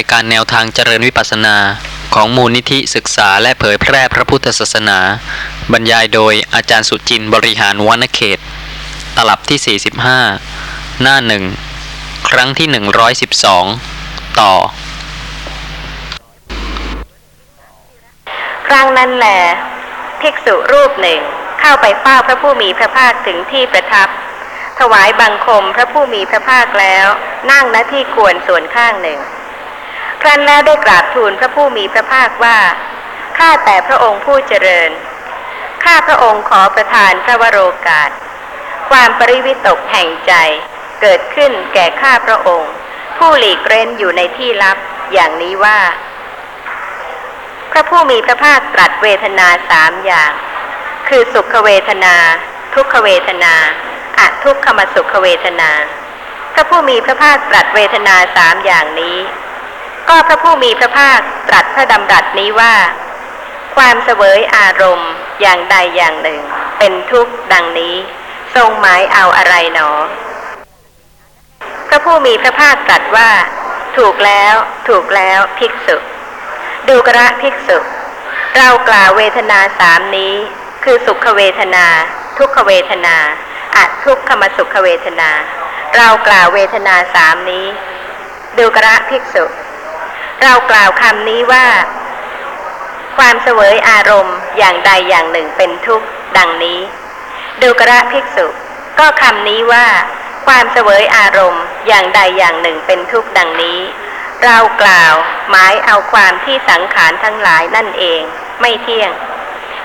ายการแนวทางเจริญวิปัสสนา ของมูลนิธิศึกษาและเผยแพร่พระพุทธศาสนา บรรยายโดยอาจารย์สุจินบริหารวณเขต ตลับที่ 45 หน้าหนึ่งครั้งที่ 112 ต่อ ครั้งนั้นแหลภิกษุรูปหนึ่งเข้าไปเฝ้าพระผู้มีพระภาคถึงที่ประทับ ถวายบังคมพระผู้มีพระภาคแล้ว นั่งณที่ควรส่วนข้างหนึ่ง ครั้นแล้วได้กราบทูลพระผู้มีพระภาคว่า ข้าแต่พระองค์ผู้เจริญ ข้าพระองค์ขอประทานพระวโรกาส ความปริวิตกแห่งใจ เกิดขึ้นแก่ข้าพระองค์ ผู้หลีกเร้นอยู่ในที่ลับอย่างนี้ว่า พระผู้มีพระภาคตรัสเวทนาสามอย่าง คือสุขเวทนา ทุกขเวทนาอะทุกขมสุขเวทนา พระผู้มีพระภาคตรัสเวทนาสามอย่างนี้ ก็พระผู้มีพระภาคตรัสพระดำรัสนี้ว่า ความเสวยอารมณ์อย่างใดอย่างหนึ่ง เป็นทุกข์ดังนี้ ทรงหมายเอาอะไรหนอ พระผู้มีพระภาคตรัสว่า ถูกแล้วถูกแล้วภิกษุ ดูกระภิกษุ เรากล่าวเวทนาสามนี้ คือสุขเวทนา ทุกขเวทนาอะทุกขมสุขเวทนา เรากล่าวเวทนาสามนี้ ดูกระภิกษุ เรากล่าวคำนี้ว่า ความเสวยอารมณ์อย่างใดอย่างหนึ่งเป็นทุกข์ดังนี้ ดูกระภิกษุ ก็คำนี้ว่า ความเสวยอารมณ์อย่างใดอย่างหนึ่งเป็นทุกข์ดังนี้ เรากล่าวหมายเอาความที่สังขารทั้งหลายนั่นเอง ไม่เที่ยง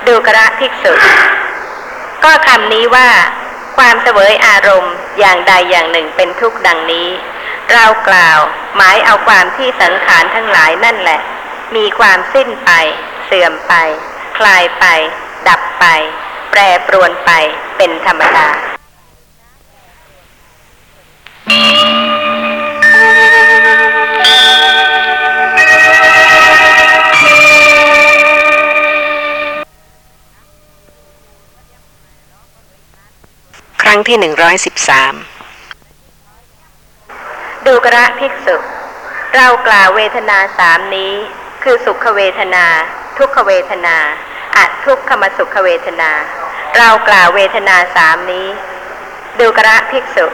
ดูกระภิกษุ ก็คำนี้ว่า ความเสวยอารมณ์อย่างใดอย่างหนึ่งเป็นทุกข์ดังนี้ เรากล่าวหมายเอาความที่สังขารทั้งหลายนั่นแหละ มีความสิ้นไป เสื่อมไป คลายไป ดับไป แปรปรวนไปเป็นธรรมดาครั้งที่หนึ่งร้อยสิบสาม ดูกระภิกษุเรากล่าวเวทนาสามนี้ คือสุขเวทนา ทุกขเวทนาอะทุกขมสุขเวทนา เรากล่าวเวทนาสามนี้ ดูกระภิกษุ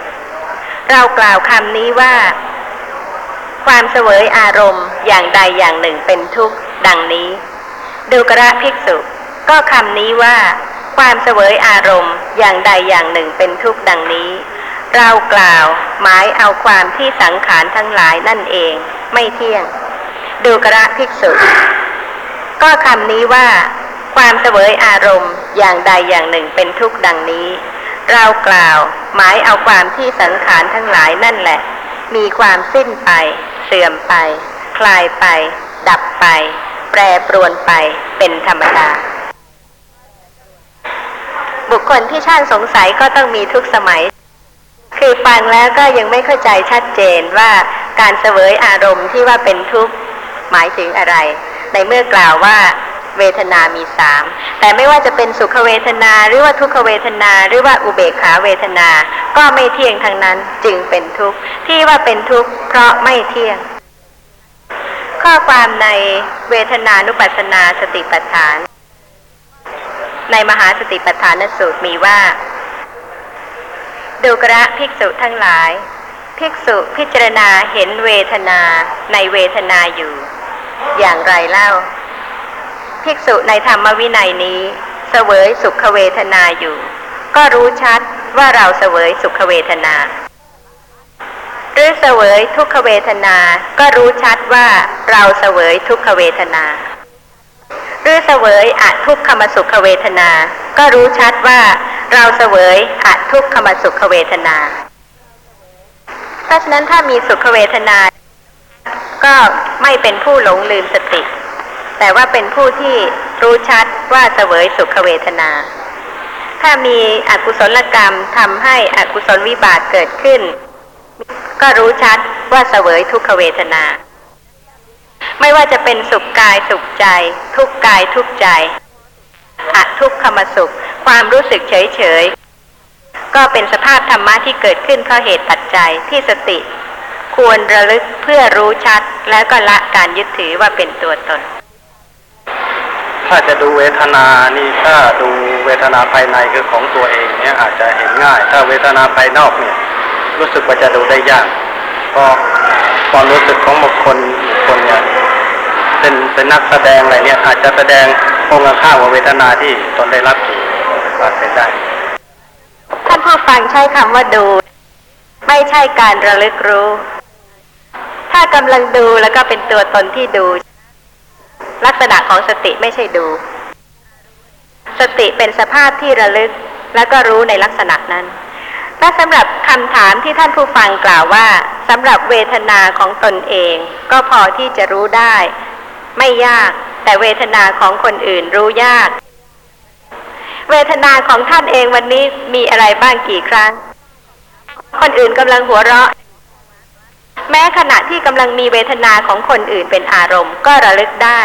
เรากล่าวคำนี้ว่า ความเสวยอารมณ์อย่างใดอย่างหนึ่งเป็นทุกข์ดังนี้ ดูกระภิกษุ ก็คำนี้ว่า ความเสวยอารมณ์อย่างใดอย่างหนึ่งเป็นทุกข์ดังนี้ เรากล่าว หมายเอาความที่สังขารทั้งหลายนั่นเอง ไม่เที่ยง ดูกระภิกษุ ก็คำนี้ว่า ความเสวยอารมณ์อย่างใดอย่างหนึ่งเป็นทุกข์ดังนี้ เรากล่าว หมายเอาความที่สังขารทั้งหลายนั่นแหละ มีความสิ้นไป เสื่อมไป คลายไป ดับไป แปรปรวนไปเป็นธรรมดาบุคคลที่ช่างสงสัยก็ต้องมีทุกสมัย คือฟังแล้วก็ยังไม่เข้าใจชัดเจนว่าการเสวยอารมณ์ที่ว่าเป็นทุกข์หมายถึงอะไร ในเมื่อกล่าวว่าเวทนามีสามแต่ไม่ว่าจะเป็นสุขเวทนาหรือว่าทุกขเวทนาหรือว่าอุเบกขาเวทนา ก็ไม่เที่ยงทั้งนั้นจึงเป็นทุกข์ที่ว่าเป็นทุกข์เพราะไม่เที่ยง ข้อความในเวทนานุปัสสนาสติปัฏฐาน ในมหาสติปัฏฐานสูตรมีว่า ดูกระภิกษุทั้งหลาย ภิกษุพิจารณาเห็นเวทนาในเวทนาอยู่ อย่างไรเล่า ภิกษุในธรรมวินัยนี้เสวยสุขเวทนาอยู่ ก็รู้ชัดว่าเราเสวยสุขเวทนา หรือเสวยทุกขเวทนา ก็รู้ชัดว่าเราเสวยทุกขเวทนา หรือเสวยอะทุกขมสุขเวทนา ก็รู้ชัดว่าเราเสวยอะทุกขมสุขเวทนา เพราะฉะนั้นถ้ามีสุขเวทนา ก็ไม่เป็นผู้หลงลืมสติ แต่ว่าเป็นผู้ที่รู้ชัดว่าเสวยสุขเวทนา ถ้ามีอกุศลกรรมทำให้อกุศลวิบากเกิดขึ้น ก็รู้ชัดว่าเสวยทุกขเวทนา ไม่ว่าจะเป็นสุขกายสุขใจ ทุกกายทุกใจอะทุกขมสุข ความรู้สึกเฉยเฉยก็เป็นสภาพธรรมะที่เกิดขึ้นเพราะเหตุปัจจัยที่สติ ควรระลึกเพื่อรู้ชัด แล้วก็ละการยึดถือว่าเป็นตัวตน ถ้าจะดูเวทนานี่ถ้าดูเวทนาภายในคือของตัวเองเนี่ยอาจจะเห็นง่าย ถ้าเวทนาภายนอกเนี่ย รู้สึกว่าจะดูได้ยากเพราะ ความรู้สึกของบุคคลบุคคลเนี่ยเป็นเป็นนักแสดงอะไรเนี่ย อาจจะแสดงองค์ข้ามกับเวทนาที่ตนได้รับอยู่ก็เป็นได้ ท่านผู้ฟังใช้คำว่าดู ไม่ใช่การระลึกรู้ ถ้ากำลังดูแล้วก็เป็นตัวตนที่ดู ลักษณะของสติไม่ใช่ดู สติเป็นสภาพที่ระลึกแล้วก็รู้ในลักษณะนั้น และสำหรับคำถามที่ท่านผู้ฟังกล่าวว่าสำหรับเวทนาของตนเอง ก็พอที่จะรู้ได้ ไม่ยาก แต่เวทนาของคนอื่นรู้ยาก เวทนาของท่านเองวันนี้มีอะไรบ้างกี่ครั้ง คนอื่นกำลังหัวเราะ แม้ขณะที่กำลังมีเวทนาของคนอื่นเป็นอารมณ์ก็ระลึกได้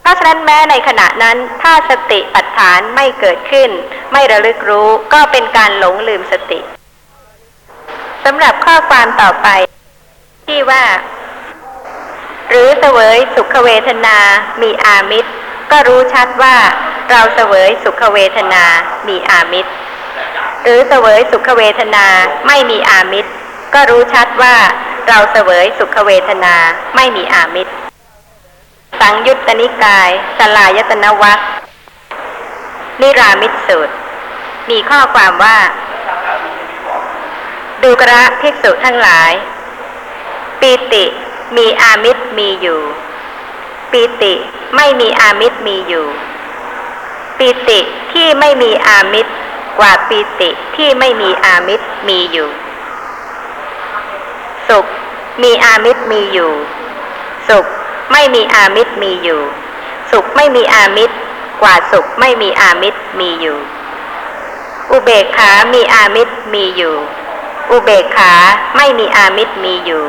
เพราะฉะนั้นแม้ในขณะนั้นถ้าสติปัฏฐานไม่เกิดขึ้น ไม่ระลึกรู้ก็เป็นการหลงลืมสติสำหรับข้อความต่อไป ที่ว่า หรือเสวยสุขเวทนา มีอามิตร ก็รู้ชัดว่าเราเสวยสุขเวทนา มีอามิตร หรือเสวยสุขเวทนาไม่มีอามิตร ก็รู้ชัดว่าเราเสวยสุขเวทนาไม่มีอามิตร สังยุตตนิกาย สลายตนวัคนิรามิตสูตร มีข้อความว่า ดูกระภิกษุทั้งหลาย ปีติมีอามิตรมีอยู่ ปีติไม่มีอามิตรมีอยู่ ปีติที่ไม่มีอามิตรกว่าปีติที่ไม่มีอามิตรมีอยู่ สุขมีอามิตรมีอยู่ สุข ไม่มีอามิตรมีอยู่ สุขไม่มีอามิตร กว่าสุขไม่มีอามิตรมีอยู่ อุเบกขามีอามิตรมีอยู่ อุเบกขาไม่มีอามิตรมีอยู่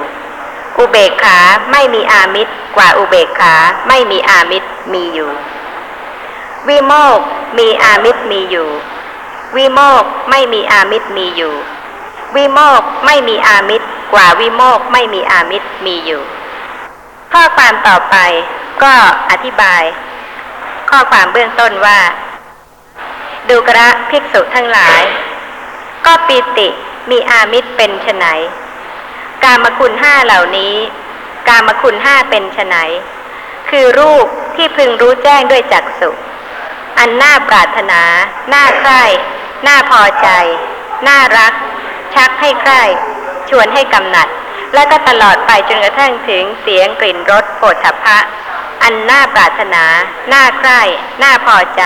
อุเบกขาไม่มีอามิตร กว่าอุเบกขาไม่มีอามิตรมีอยู่ วิโมกมีอามิตรมีอยู่ วิโมกไม่มีอามิตรมีอยู่ วิโมกไม่มีอามิตร กว่าวิโมกไม่มีอามิตรมีอยู่ ข้อความต่อไปก็อธิบาย ข้อความเบื้องต้นว่า ดูกระภิกษุทั้งหลาย ก็ปีติมีอามิตรเป็นไฉนกามคุณห้าเหล่านี้ กามคุณห้าเป็นไฉนคือรูปที่พึงรู้แจ้งด้วยจักษุอันน่าปรารถนา น่าใคร่น่าพอใจ น่ารัก ชักให้ใคร่ชวนให้กำหนัด และก็ตลอดไปจนกระทั่งถึงเสียงกลิ่นรสโผฏฐัพพะ อันน่าปรารถนา น่าใคร่ น่าพอใจ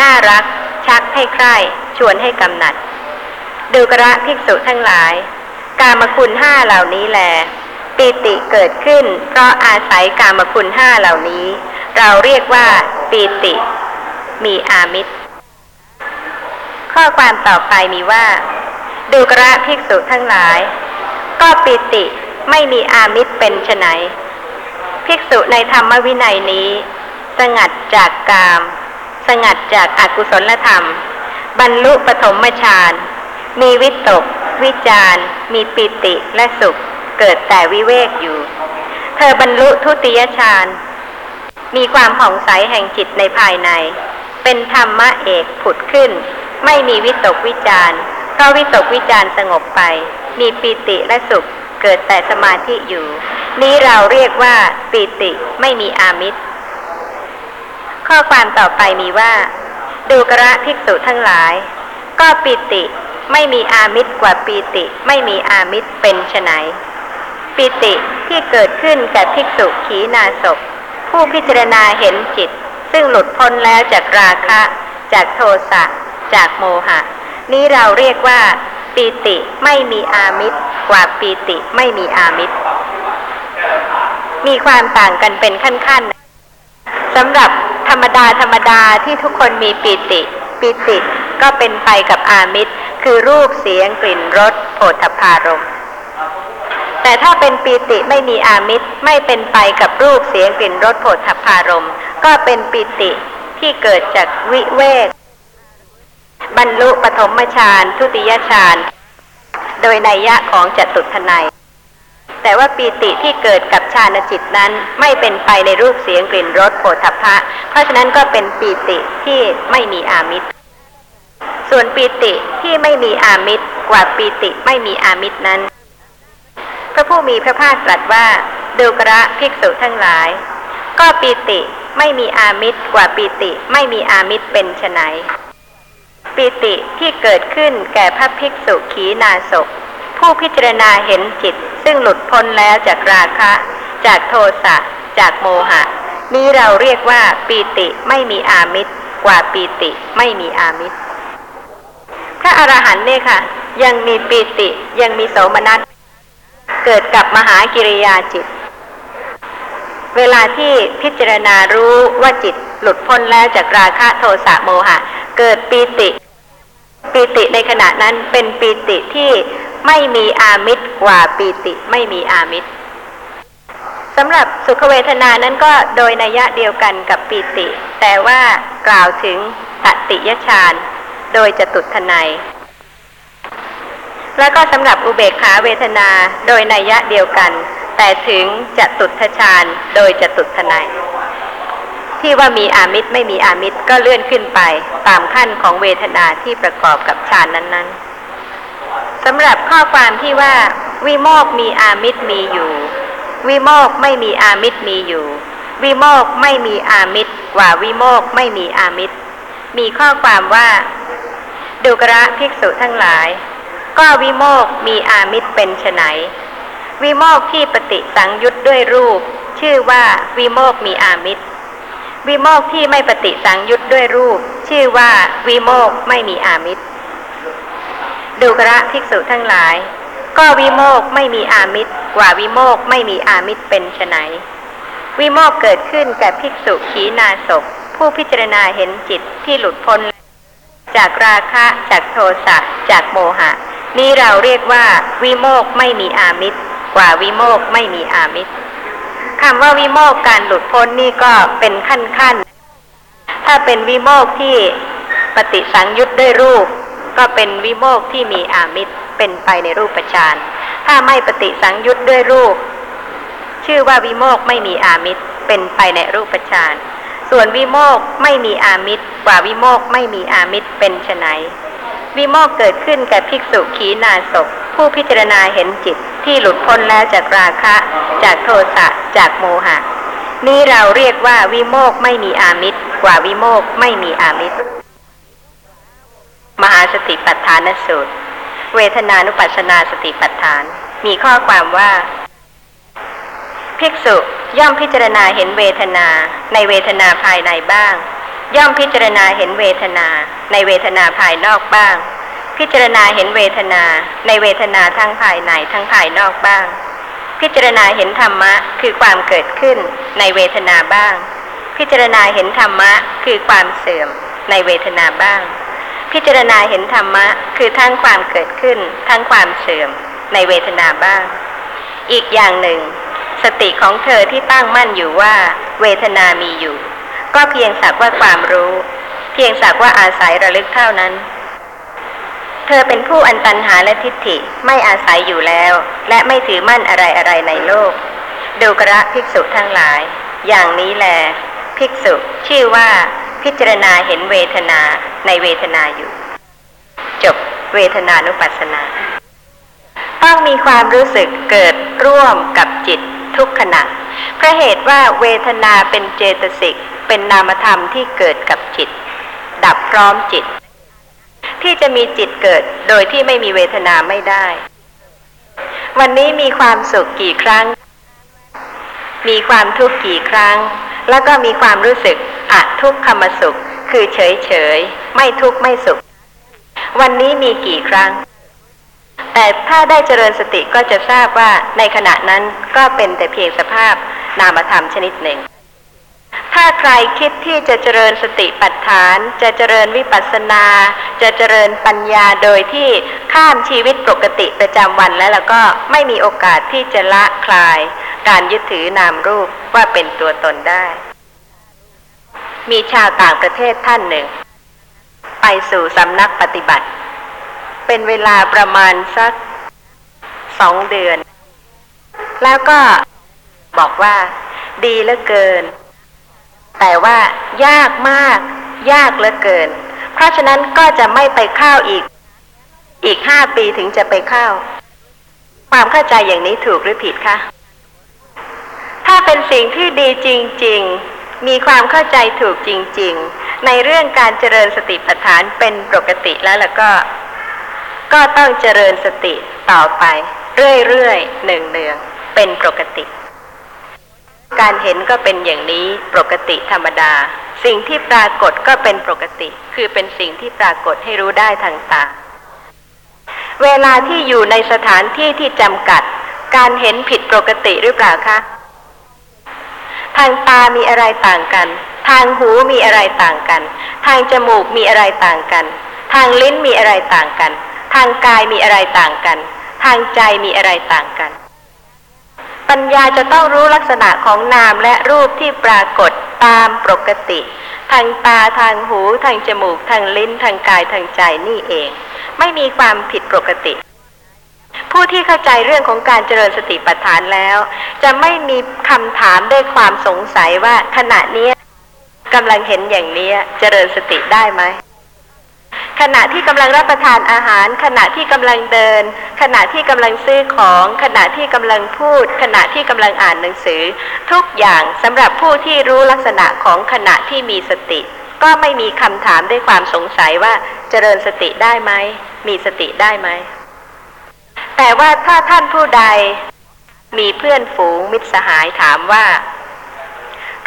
น่ารัก ชักให้ใคร่ ชวนให้กำหนัด ดูกระภิกษุทั้งหลาย กามคุณห้าเหล่านี้แลปีติเกิดขึ้น เพราะอาศัยกามคุณห้าเหล่านี้ เราเรียกว่าปีติ มีอามิตร ข้อความต่อไปมีว่า ดูกระภิกษุทั้งหลาย ก็ปีติไม่มีอามิตรเป็นไฉนภิกษุในธรรมวินัยนี้ สงัดจากกาม สงัดจากอากุศลธรรม บรรลุปฐมฌาน มีวิตก วิจารมีปิติและสุข เกิดแต่วิเวกอยู่ เธอบรรลุทุติยฌาน มีความผ่องใสแห่งจิตในภายใน เป็นธรรมะเอกผุดขึ้น ไม่มีวิตกวิจารเพราะวิตกวิจารสงบไป มีปิติและสุข เกิดแต่สมาธิอยู่ นี้เราเรียกว่าปิติไม่มีอามิตร ข้อความต่อไปมีว่า ดูกระภิกษุทั้งหลาย ก็ปิติไม่มีอามิตรกว่าปีติไม่มีอามิตรเป็นไฉนปิติที่เกิดขึ้นแก่ภิกษุขีนาศพผู้พิจารณาเห็นจิต ซึ่งหลุดพ้นแล้วจากราคะ จากโทสะจากโมหะ นี้เราเรียกว่า ปีติไม่มีอามิตรกว่าปีติไม่มีอามิตร มีความต่างกันเป็นขั้นๆสำหรับธรรมดาธรรมดาที่ทุกคนมีปีติ ปีติก็เป็นไปกับอามิตร คือรูปเสียงกลิ่นรสโผฏฐพารมแต่ถ้าเป็นปีติไม่มีอามิตรไม่เป็นไปกับรูปเสียงกลิ่นรสโผฏฐพารมก็เป็นปีติที่เกิดจากวิเวก บรรลุปฐมฌานทุติยฌานโดยนัยยะของจตุทนัยแต่ว่าปีติที่เกิดกับฌานจิตนั้นไม่เป็นไปในรูปเสียงกลิ่นรสโผฏฐพะเพราะฉะนั้นก็เป็นปีติที่ไม่มีอามิตร ส่วนปีติที่ไม่มีอามิตรกว่าปีติไม่มีอามิตรนั้น พระผู้มีพระภาคตรัสว่าดูกระภิกษุทั้งหลาย ก็ปีติไม่มีอามิตรกว่าปีติไม่มีอามิตรเป็นไน ปีติที่เกิดขึ้นแก่พระภิกษุขีนาศพผู้พิจารณาเห็นจิต ซึ่งหลุดพ้นแล้วจากราคะ จากโทสะจากโมหะ นี้เราเรียกว่าปีติไม่มีอามิตรกว่าปีติไม่มีอามิตรพระอรหันต์เนี่ยค่ะ ยังมีปีติยังมีโสมนัสเกิดกับมหากิริยาจิต เวลาที่พิจารณารู้ว่าจิตหลุดพ้นแล้วจากราคะโทสะโมหะ เกิดปีติ ปีติในขณะนั้นเป็นปีติที่ไม่มีอามิตรกว่าปีติไม่มีอามิตรสำหรับสุขเวทนานั้นก็โดยนัยะเดียวกันกับปีติ แต่ว่ากล่าวถึงตติยฌานโดยจตุทนัยแล้วก็สำหรับอุเบกขาเวทนาโดยนัยยะเดียวกัน แต่ถึงจตุทฌานโดยจตุทนัย ที่ว่ามีอามิตรไม่มีอามิตรก็เลื่อนขึ้นไปตามขั้นของเวทนาที่ประกอบกับฌานนั้นๆสำหรับข้อความที่ว่าวิโมกมีอามิตรมีอยู่ วิโมกไม่มีอามิตรมีอยู่ วิโมกไม่มีอามิตรกว่าวิโมกไม่มีอามิตร มีข้อความว่าดูกระภิกษุทั้งหลาย ก็วิโมกมีอามิตรเป็นไนวิโมกที่ปฏิสังยุตด้วยรูป ชื่อว่าวิโมกมีอามิตร วิโมกที่ไม่ปฏิสังยุตด้วยรูป ชื่อว่าวิโมกไม่มีอามิตรดูกระภิกษุทั้งหลาย ก็วิโมกไม่มีอามิตรกว่าวิโมกไม่มีอามิตรเป็นไนวิโมกเกิดขึ้นแก่ภิกษุขีนาศพผู้พิจารณาเห็นจิตที่หลุดพ้น จากราคะจากโทสะจากโมหะ นี่เราเรียกว่าวิโมกไม่มีอามิตรกว่าวิโมกไม่มีอามิตร คำว่าวิโมกการหลุดพ้นนี่ก็เป็นขั้นขั้นถ้าเป็นวิโมกที่ปฏิสังยุตด้วยรูป ก็เป็นวิโมกที่มีอามิตรเป็นไปในรูปฌานถ้าไม่ปฏิสังยุตด้วยรูป ชื่อว่าวิโมกไม่มีอามิตรเป็นไปในรูปฌานส่วนวิโมกไม่มีอามิตรกว่าวิโมกไม่มีอามิตรเป็นไน วิโมกเกิดขึ้นแก่ภิกษุขีนาศพผู้พิจารณาเห็นจิตที่หลุดพ้นแล้วจากราคะ จากโทสะจากโมหะ นี้เราเรียกว่าวิโมกไม่มีอามิตร กว่าวิโมกไม่มีอามิตร มหาสติปัฏฐานสูตร เวทนานุปัสสนาสติปัฏฐาน มีข้อความว่า ภิกษุย่อมพิจารณาเห็นเวทนาในเวทนาภายในบ้าง ย่อมพิจารณาเห็นเวทนา ในเวทนาภายนอกบ้าง พิจารณาเห็นเวทนา ในเวทนาทั้งภายในทั้งภายนอกบ้าง พิจารณาเห็นธรรมะคือความเกิดขึ้นในเวทนาบ้าง พิจารณาเห็นธรรมะคือความเสื่อมในเวทนาบ้าง พิจารณาเห็นธรรมะคือทั้งความเกิดขึ้น ทั้งความเสื่อมในเวทนาบ้าง อีกอย่างหนึ่ง สติของเธอที่ตั้งมั่นอยู่ว่า เวทนามีอยู่ ก็เพียงสักว่าความรู้ เพียงสักว่าอาศัยระลึกเท่านั้น เธอเป็นผู้อันตันหาและทิฏฐิไม่อาศัยอยู่แล้ว และไม่ถือมั่นอะไรอะไรในโลก ดูกระภิกษุทั้งหลาย อย่างนี้แล ภิกษุชื่อว่าพิจารณาเห็นเวทนาในเวทนาอยู่ จบเวทนานุปัสสนา ต้องมีความรู้สึกเกิดร่วมกับจิตทุกขณะเพราะเหตุว่าเวทนาเป็นเจตสิกเป็นนามธรรมที่เกิดกับจิต ดับพร้อมจิต ที่จะมีจิตเกิดโดยที่ไม่มีเวทนาไม่ได้ วันนี้มีความสุขกี่ครั้ง มีความทุกข์กี่ครั้ง แล้วก็มีความรู้สึกอะทุกขมสุข คือเฉยเฉยไม่ทุกข์ไม่สุข วันนี้มีกี่ครั้ง แต่ถ้าได้เจริญสติก็จะทราบว่าในขณะนั้นก็เป็นแต่เพียงสภาพนามธรรมชนิดหนึ่ง ถ้าใครคิดที่จะเจริญสติปัฏฐาน จะเจริญวิปัสสนา จะเจริญปัญญาโดยที่ข้ามชีวิตปกติประจำวันแล้วแล้วก็ไม่มีโอกาสที่จะละคลาย การยึดถือนามรูปว่าเป็นตัวตนได้ มีชาวต่างประเทศท่านหนึ่ง ไปสู่สำนักปฏิบัติ เป็นเวลาประมาณสักสองเดือน แล้วก็บอกว่าดีเหลือเกิน แต่ว่ายากมาก ยากเหลือเกิน เพราะฉะนั้นก็จะไม่ไปเข้าอีก อีกห้าปีถึงจะไปเข้า ความเข้าใจอย่างนี้ถูกหรือผิดคะถ้าเป็นสิ่งที่ดีจริง ๆ มีความเข้าใจถูกจริง ๆ ในเรื่องการเจริญสติปัฏฐานเป็นปกติแล้วแล้วก็ ก็ต้องเจริญสติต่อไป เรื่อยๆหนึ่งเนืองๆเป็นปกติ การเห็นก็เป็นอย่างนี้ปกติธรรมดา สิ่งที่ปรากฏก็เป็นปกติ คือเป็นสิ่งที่ปรากฏให้รู้ได้ทางตา เวลาที่อยู่ในสถานที่ที่จำกัด การเห็นผิดปกติหรือเปล่าคะทางตามีอะไรต่างกัน ทางหูมีอะไรต่างกัน ทางจมูกมีอะไรต่างกัน ทางลิ้นมีอะไรต่างกัน ทางกายมีอะไรต่างกัน ทางใจมีอะไรต่างกัน ปัญญาจะต้องรู้ลักษณะของนามและรูปที่ปรากฏตามปกติ ทางตาทางหู ทางจมูก ทางลิ้น ทางกายทางใจนี่เอง ไม่มีความผิดปกติ ผู้ที่เข้าใจเรื่องของการเจริญสติปัฏฐานแล้ว จะไม่มีคำถามด้วยความสงสัยว่าขณะนี้กำลังเห็นอย่างนี้เจริญสติได้ไหม ขณะที่กำลังรับประทานอาหาร ขณะที่กำลังเดิน ขณะที่กำลังซื้อของ ขณะที่กำลังพูด ขณะที่กำลังอ่านหนังสือ ทุกอย่างสำหรับผู้ที่รู้ลักษณะของขณะที่มีสติ ก็ไม่มีคำถามด้วยความสงสัยว่าเจริญสติได้ไหมมีสติได้ไหมแต่ว่าถ้าท่านผู้ใดมีเพื่อนฝูงมิตรสหายถามว่า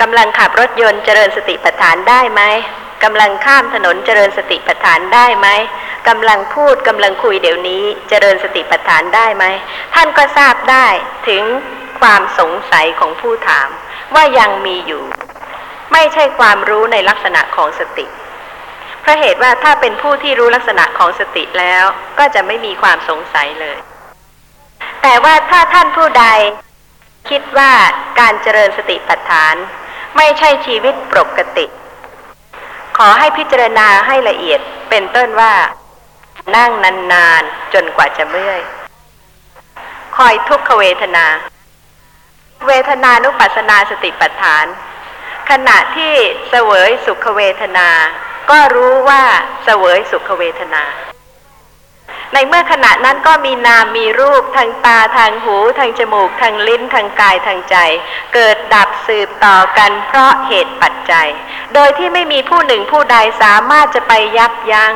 กำลังขับรถยนต์เจริญสติปัฏฐานได้ไหม กำลังข้ามถนนเจริญสติปัฏฐานได้ไหมกำลังพูดกำลังคุยเดี๋ยวนี้เจริญสติปัฏฐานได้ไหมท่านก็ทราบได้ถึงความสงสัยของผู้ถาม ว่ายังมีอยู่ ไม่ใช่ความรู้ในลักษณะของสติเพราะเหตุว่าถ้าเป็นผู้ที่รู้ลักษณะของสติแล้วก็จะไม่มีความสงสัยเลย แต่ว่าถ้าท่านผู้ใด คิดว่าการเจริญสติปัฏฐาน ไม่ใช่ชีวิตปกติ ขอให้พิจารณาให้ละเอียดเป็นต้นว่า นั่งนานๆจนกว่าจะเมื่อย คอยทุกขเวทนา เวทนานุปัสสนาสติปัฏฐาน ขณะที่เสวยสุขเวทนา ก็รู้ว่าเสวยสุขเวทนา ในเมื่อขณะนั้นก็มีนามมีรูปทางตาทางหู ทางจมูก ทางลิ้นทางกายทางใจ เกิดดับสืบต่อกันเพราะเหตุปัจจัย โดยที่ไม่มีผู้หนึ่งผู้ใดสามารถจะไปยับยัง้ง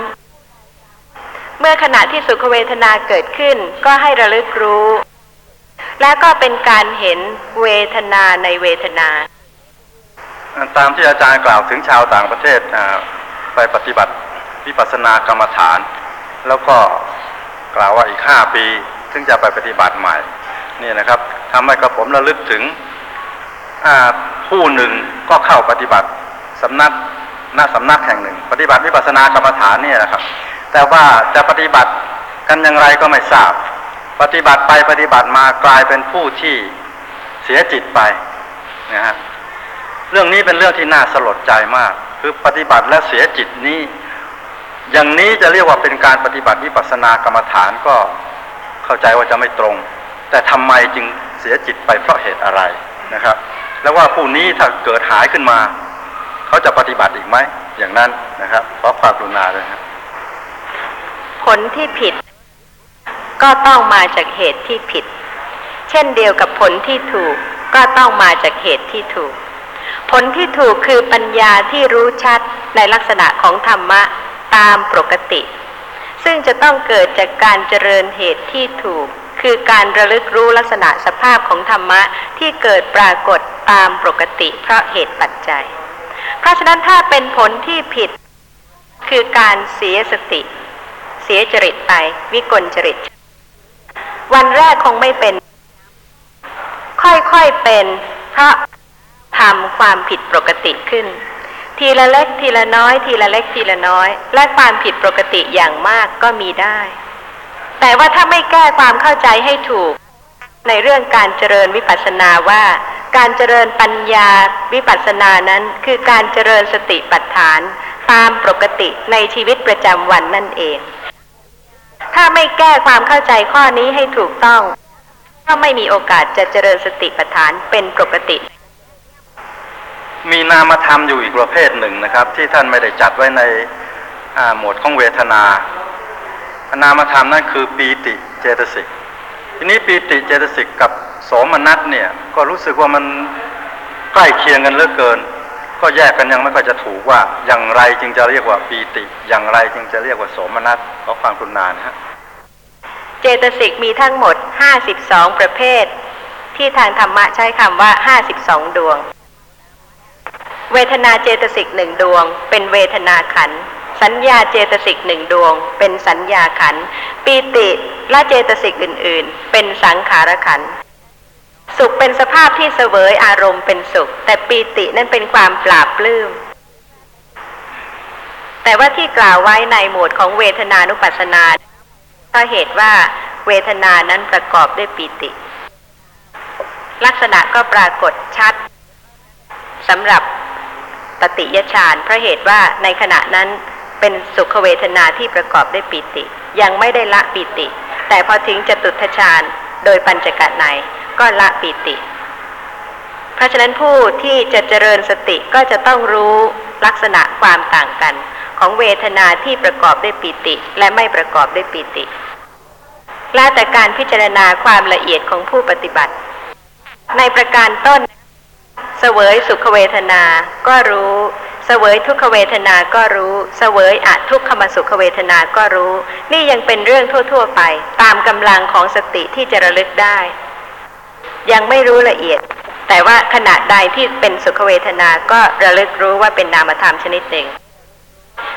เมื่อขณะที่สุขเวทนาเกิดขึ้น ก็ให้ระลึกรู้ และก็เป็นการเห็นเวทนาในเวทนา ตามที่อาจารย์กล่าวถึงชาวต่างประเทศไปปฏิบัติวิปัสสนากรรมฐาน แล้วก็กล่าวว่าอีกห้าปีซึ่งจะไปปฏิบัติใหม่นี่นะครับทำให้กระผมระลึกถึงอาผู้หนึ่งก็เข้าปฏิบัติสำนักหน้าสำนักแห่งหนึ่ง ปฏิบัติวิปัสสนากรรมฐานนี่นะครับ แต่ว่าจะปฏิบัติกันอย่างไรก็ไม่ทราบ ปฏิบัติไปปฏิบัติมากลายเป็นผู้ที่เสียจิตไปนะฮะเรื่องนี้เป็นเรื่องที่น่าสลดใจมาก คือปฏิบัติและเสียจิตนี้ อย่างนี้จะเรียกว่าเป็นการปฏิบัติวิปัสสนากรรมฐานก็เข้าใจว่าจะไม่ตรง แต่ทำไมจึงเสียจิตไปเพราะเหตุอะไรนะครับ แล้วว่าผู้นี้ถ้าเกิดหายขึ้นมา เขาจะปฏิบัติอีกไหมอย่างนั้นนะครับขอความกรุณาด้วยครับผลที่ผิด ก็ต้องมาจากเหตุที่ผิด เช่นเดียวกับผลที่ถูกก็ต้องมาจากเหตุที่ถูก ผลที่ถูกคือปัญญาที่รู้ชัดในลักษณะของธรรมะ ตามปกติ ซึ่งจะต้องเกิดจากการเจริญเหตุที่ถูก คือการระลึกรู้ลักษณะสภาพของธรรมะที่เกิดปรากฏตามปกติ เพราะเหตุปัจจัย เพราะฉะนั้นถ้าเป็นผลที่ผิด คือการเสียสติ เสียจริตไป วิกลจริต วันแรกคงไม่เป็น ค่อยๆเป็น เพราะทำความผิดปกติขึ้น ทีละเล็กทีละน้อย ทีละเล็กทีละน้อย และความผิดปกติอย่างมากก็มีได้ แต่ว่าถ้าไม่แก้ความเข้าใจให้ถูก ในเรื่องการเจริญวิปัสสนาว่า การเจริญปัญญาวิปัสสนานั้นคือการเจริญสติปัฏฐาน ตามปกติในชีวิตประจำวันนั่นเอง ถ้าไม่แก้ความเข้าใจข้อนี้ให้ถูกต้อง ก็ไม่มีโอกาสจะเจริญสติปัฏฐานเป็นปกติ มีนามธรรมอยู่อีกประเภทหนึ่งนะครับ ที่ท่านไม่ได้จัดไว้ในหมวดของเวทนา นามธรรมนั่นคือปีติเจตสิกทีนี้ปีติเจตสิกกับโสมนัสเนี่ยก็รู้สึกว่ามันใกล้เคียงกันเหลือเกิน ก็แยกกันยังไม่ค่อยจะถูกว่าอย่างไรจึงจะเรียกว่าปีติ อย่างไรจึงจะเรียกว่าโสมนัสขอความกรุณานะฮะเจตสิกมีทั้งหมด 52 ประเภท ที่ทางธรรมะใช้คำว่า 52 ดวง เวทนาเจตสิกหนึ่งดวง เป็นเวทนาขัน สัญญาเจตสิกหนึ่งดวง เป็นสัญญาขัน ปีติและเจตสิกอื่น ๆ เป็นสังขารขัน สุขเป็นสภาพที่เสวยอารมณ์เป็นสุข แต่ปีตินั่นเป็นความปราบปลื้มแต่ว่าที่กล่าวไว้ในหมวดของเวทนานุปัสสนาเพราเหตุว่าเวทนานั้นประกอบด้วยปีติ ลักษณะก็ปรากฏชัดสำหรับ ปฏิยฌานเพราะเหตุว่าในขณะนั้นเป็นสุขเวทนาที่ประกอบด้วยปีติ ยังไม่ได้ละปีติ แต่พอถึงจตุทฌานโดยปัญจกะในก็ละปีติ เพราะฉะนั้นผู้ที่จะเจริญสติก็จะต้องรู้ลักษณะความต่างกัน ของเวทนาที่ประกอบด้วยปีติ และไม่ประกอบด้วยปีติและแต่การพิจารณาความละเอียดของผู้ปฏิบัติ ในประการต้น เสวยสุขเวทนา ก็รู้เสวยทุกขเวทนาก็รู้เสวยอทุกขมสุขเวทนาก็รู้ นี่ยังเป็นเรื่องทั่ว ๆ ไป ตามกำลังของสติที่จะระลึกได้ ยังไม่รู้ละเอียด แต่ว่าขณะใดที่เป็นสุขเวทนาก็ระลึกรู้ว่าเป็นนามธรรมชนิดหนึ่ง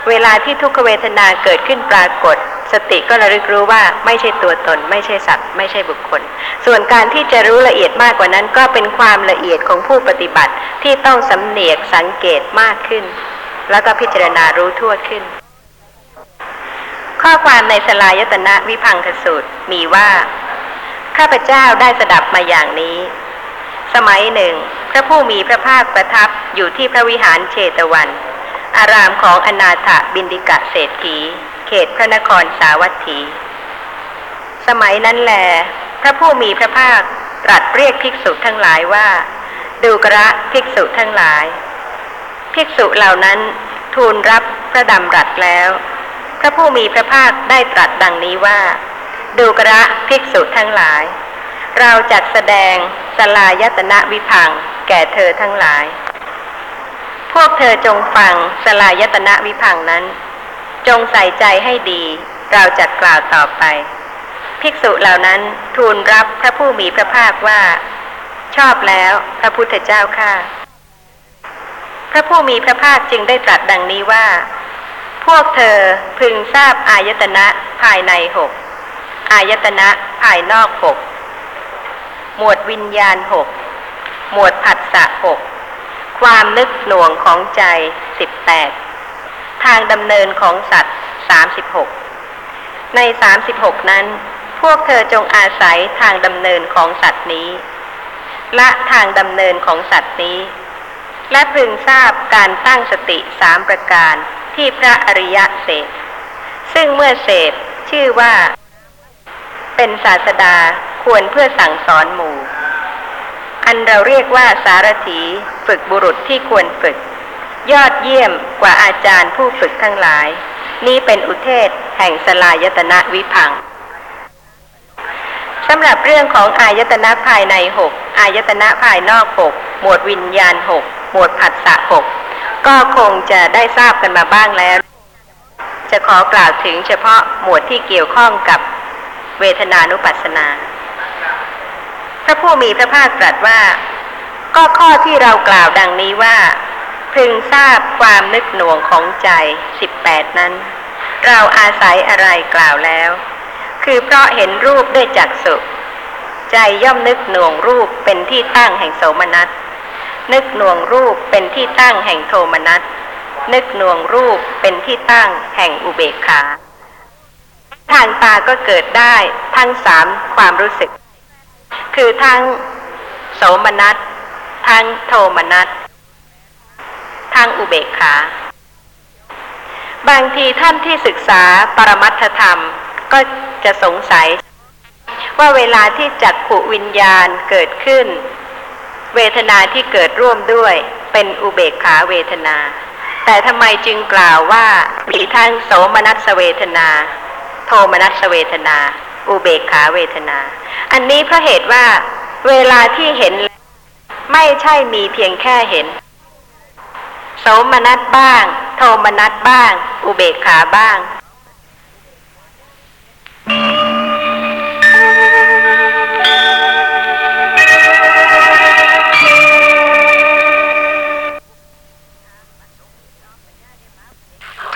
เวลาที่ทุกขเวทนาเกิดขึ้นปรากฏ สติก็ระลึกรู้ว่าไม่ใช่ตัวตน ไม่ใช่สัตว์ ไม่ใช่บุคคล ส่วนการที่จะรู้ละเอียดมากกว่านั้น ก็เป็นความละเอียดของผู้ปฏิบัติที่ต้องสำเนียกสังเกตมากขึ้น แล้วก็พิจารณารู้ทั่วขึ้น ข้อความในสลายตนะวิพังคสูตรมีว่า ข้าพเจ้าได้สดับมาอย่างนี้ สมัยหนึ่ง พระผู้มีพระภาคประทับอยู่ที่พระวิหารเชตวัน อารามของอนาถบินดิกะเศรษฐี เขตพระนครสาวัตถี สมัยนั้นแลพระผู้มีพระภาคตรัสเรียกภิกษุทั้งหลายว่าดูกระภิกษุทั้งหลาย ภิกษุเหล่านั้นทูลรับพระดำรัสแล้ว พระผู้มีพระภาคได้ตรัสดังนี้ว่า ดูกระภิกษุทั้งหลาย เราจัดแสดงสลายตนะวิพังแก่เธอทั้งหลาย พวกเธอจงฟังสลายตนะวิพังนั้น จงใส่ใจให้ดี เราจะกล่าวต่อไป ภิกษุเหล่านั้นทูลรับพระผู้มีพระภาคว่า ชอบแล้วพระพุทธเจ้าข้าพระผู้มีพระภาคจึงได้ตรัสดังนี้ว่า พวกเธอพึงทราบอายตนะภายในหกอายตนะภายนอกหกหมวดวิญญาณหกหมวดผัสสะหกความนึกหน่วงของใจสิบแปด ทางดำเนินของสัตว์สามสิบหกในสามสิบหกนั้น พวกเธอจงอาศัยทางดำเนินของสัตว์นี้ และทางดำเนินของสัตว์นี้ และพึงทราบการตั้งสติสามประการที่พระอริยะเสพซึ่งเมื่อเสพชื่อว่า เป็นศาสดาควรเพื่อสั่งสอนหมู่ อันเราเรียกว่าสารถีฝึกบุรุษที่ควรฝึก ยอดเยี่ยมกว่าอาจารย์ผู้ฝึกทั้งหลาย นี้เป็นอุเทศแห่งสลายตนะวิพังสำหรับเรื่องของอายตนะภายในหกอายตนะภายนอกหกหมวดวิญญาณหกหมวดผัสสะหกก็คงจะได้ทราบกันมาบ้างแล้ว จะขอกล่าวถึงเฉพาะหมวดที่เกี่ยวข้องกับเวทนานุปัสสนา พระผู้มีพระภาคตรัสว่า ก็ข้อที่เรากล่าวดังนี้ว่า พึงทราบความนึกหน่วงของใจสิบแปดนั้น เราอาศัยอะไรกล่าวแล้ว คือเพราะเห็นรูปด้วยจักษุใจย่อมนึกหน่วงรูปเป็นที่ตั้งแห่งโสมนัส นึกหน่วงรูปเป็นที่ตั้งแห่งโทมนัส นึกหน่วงรูปเป็นที่ตั้งแห่งอุเบกขา ทางตาก็เกิดได้ทั้งสามความรู้สึก คือทั้งโสมนัส ทั้งโทมนัส ทั้งอุเบกขา บางทีท่านที่ศึกษาปรมัตธรรมก็จะสงสัย ว่าเวลาที่จักขุวิญญาณเกิดขึ้น เวทนาที่เกิดร่วมด้วยเป็นอุเบกขาเวทนา แต่ทำไมจึงกล่าวว่ามีทั้งโสมนัสเวทนา โทมนัสเวทนา อุเบกขาเวทนา อันนี้เพราะเหตุว่าเวลาที่เห็นไม่ใช่มีเพียงแค่เห็น โสมนัสบ้าง โทมนัสบ้าง อุเบกขาบ้าง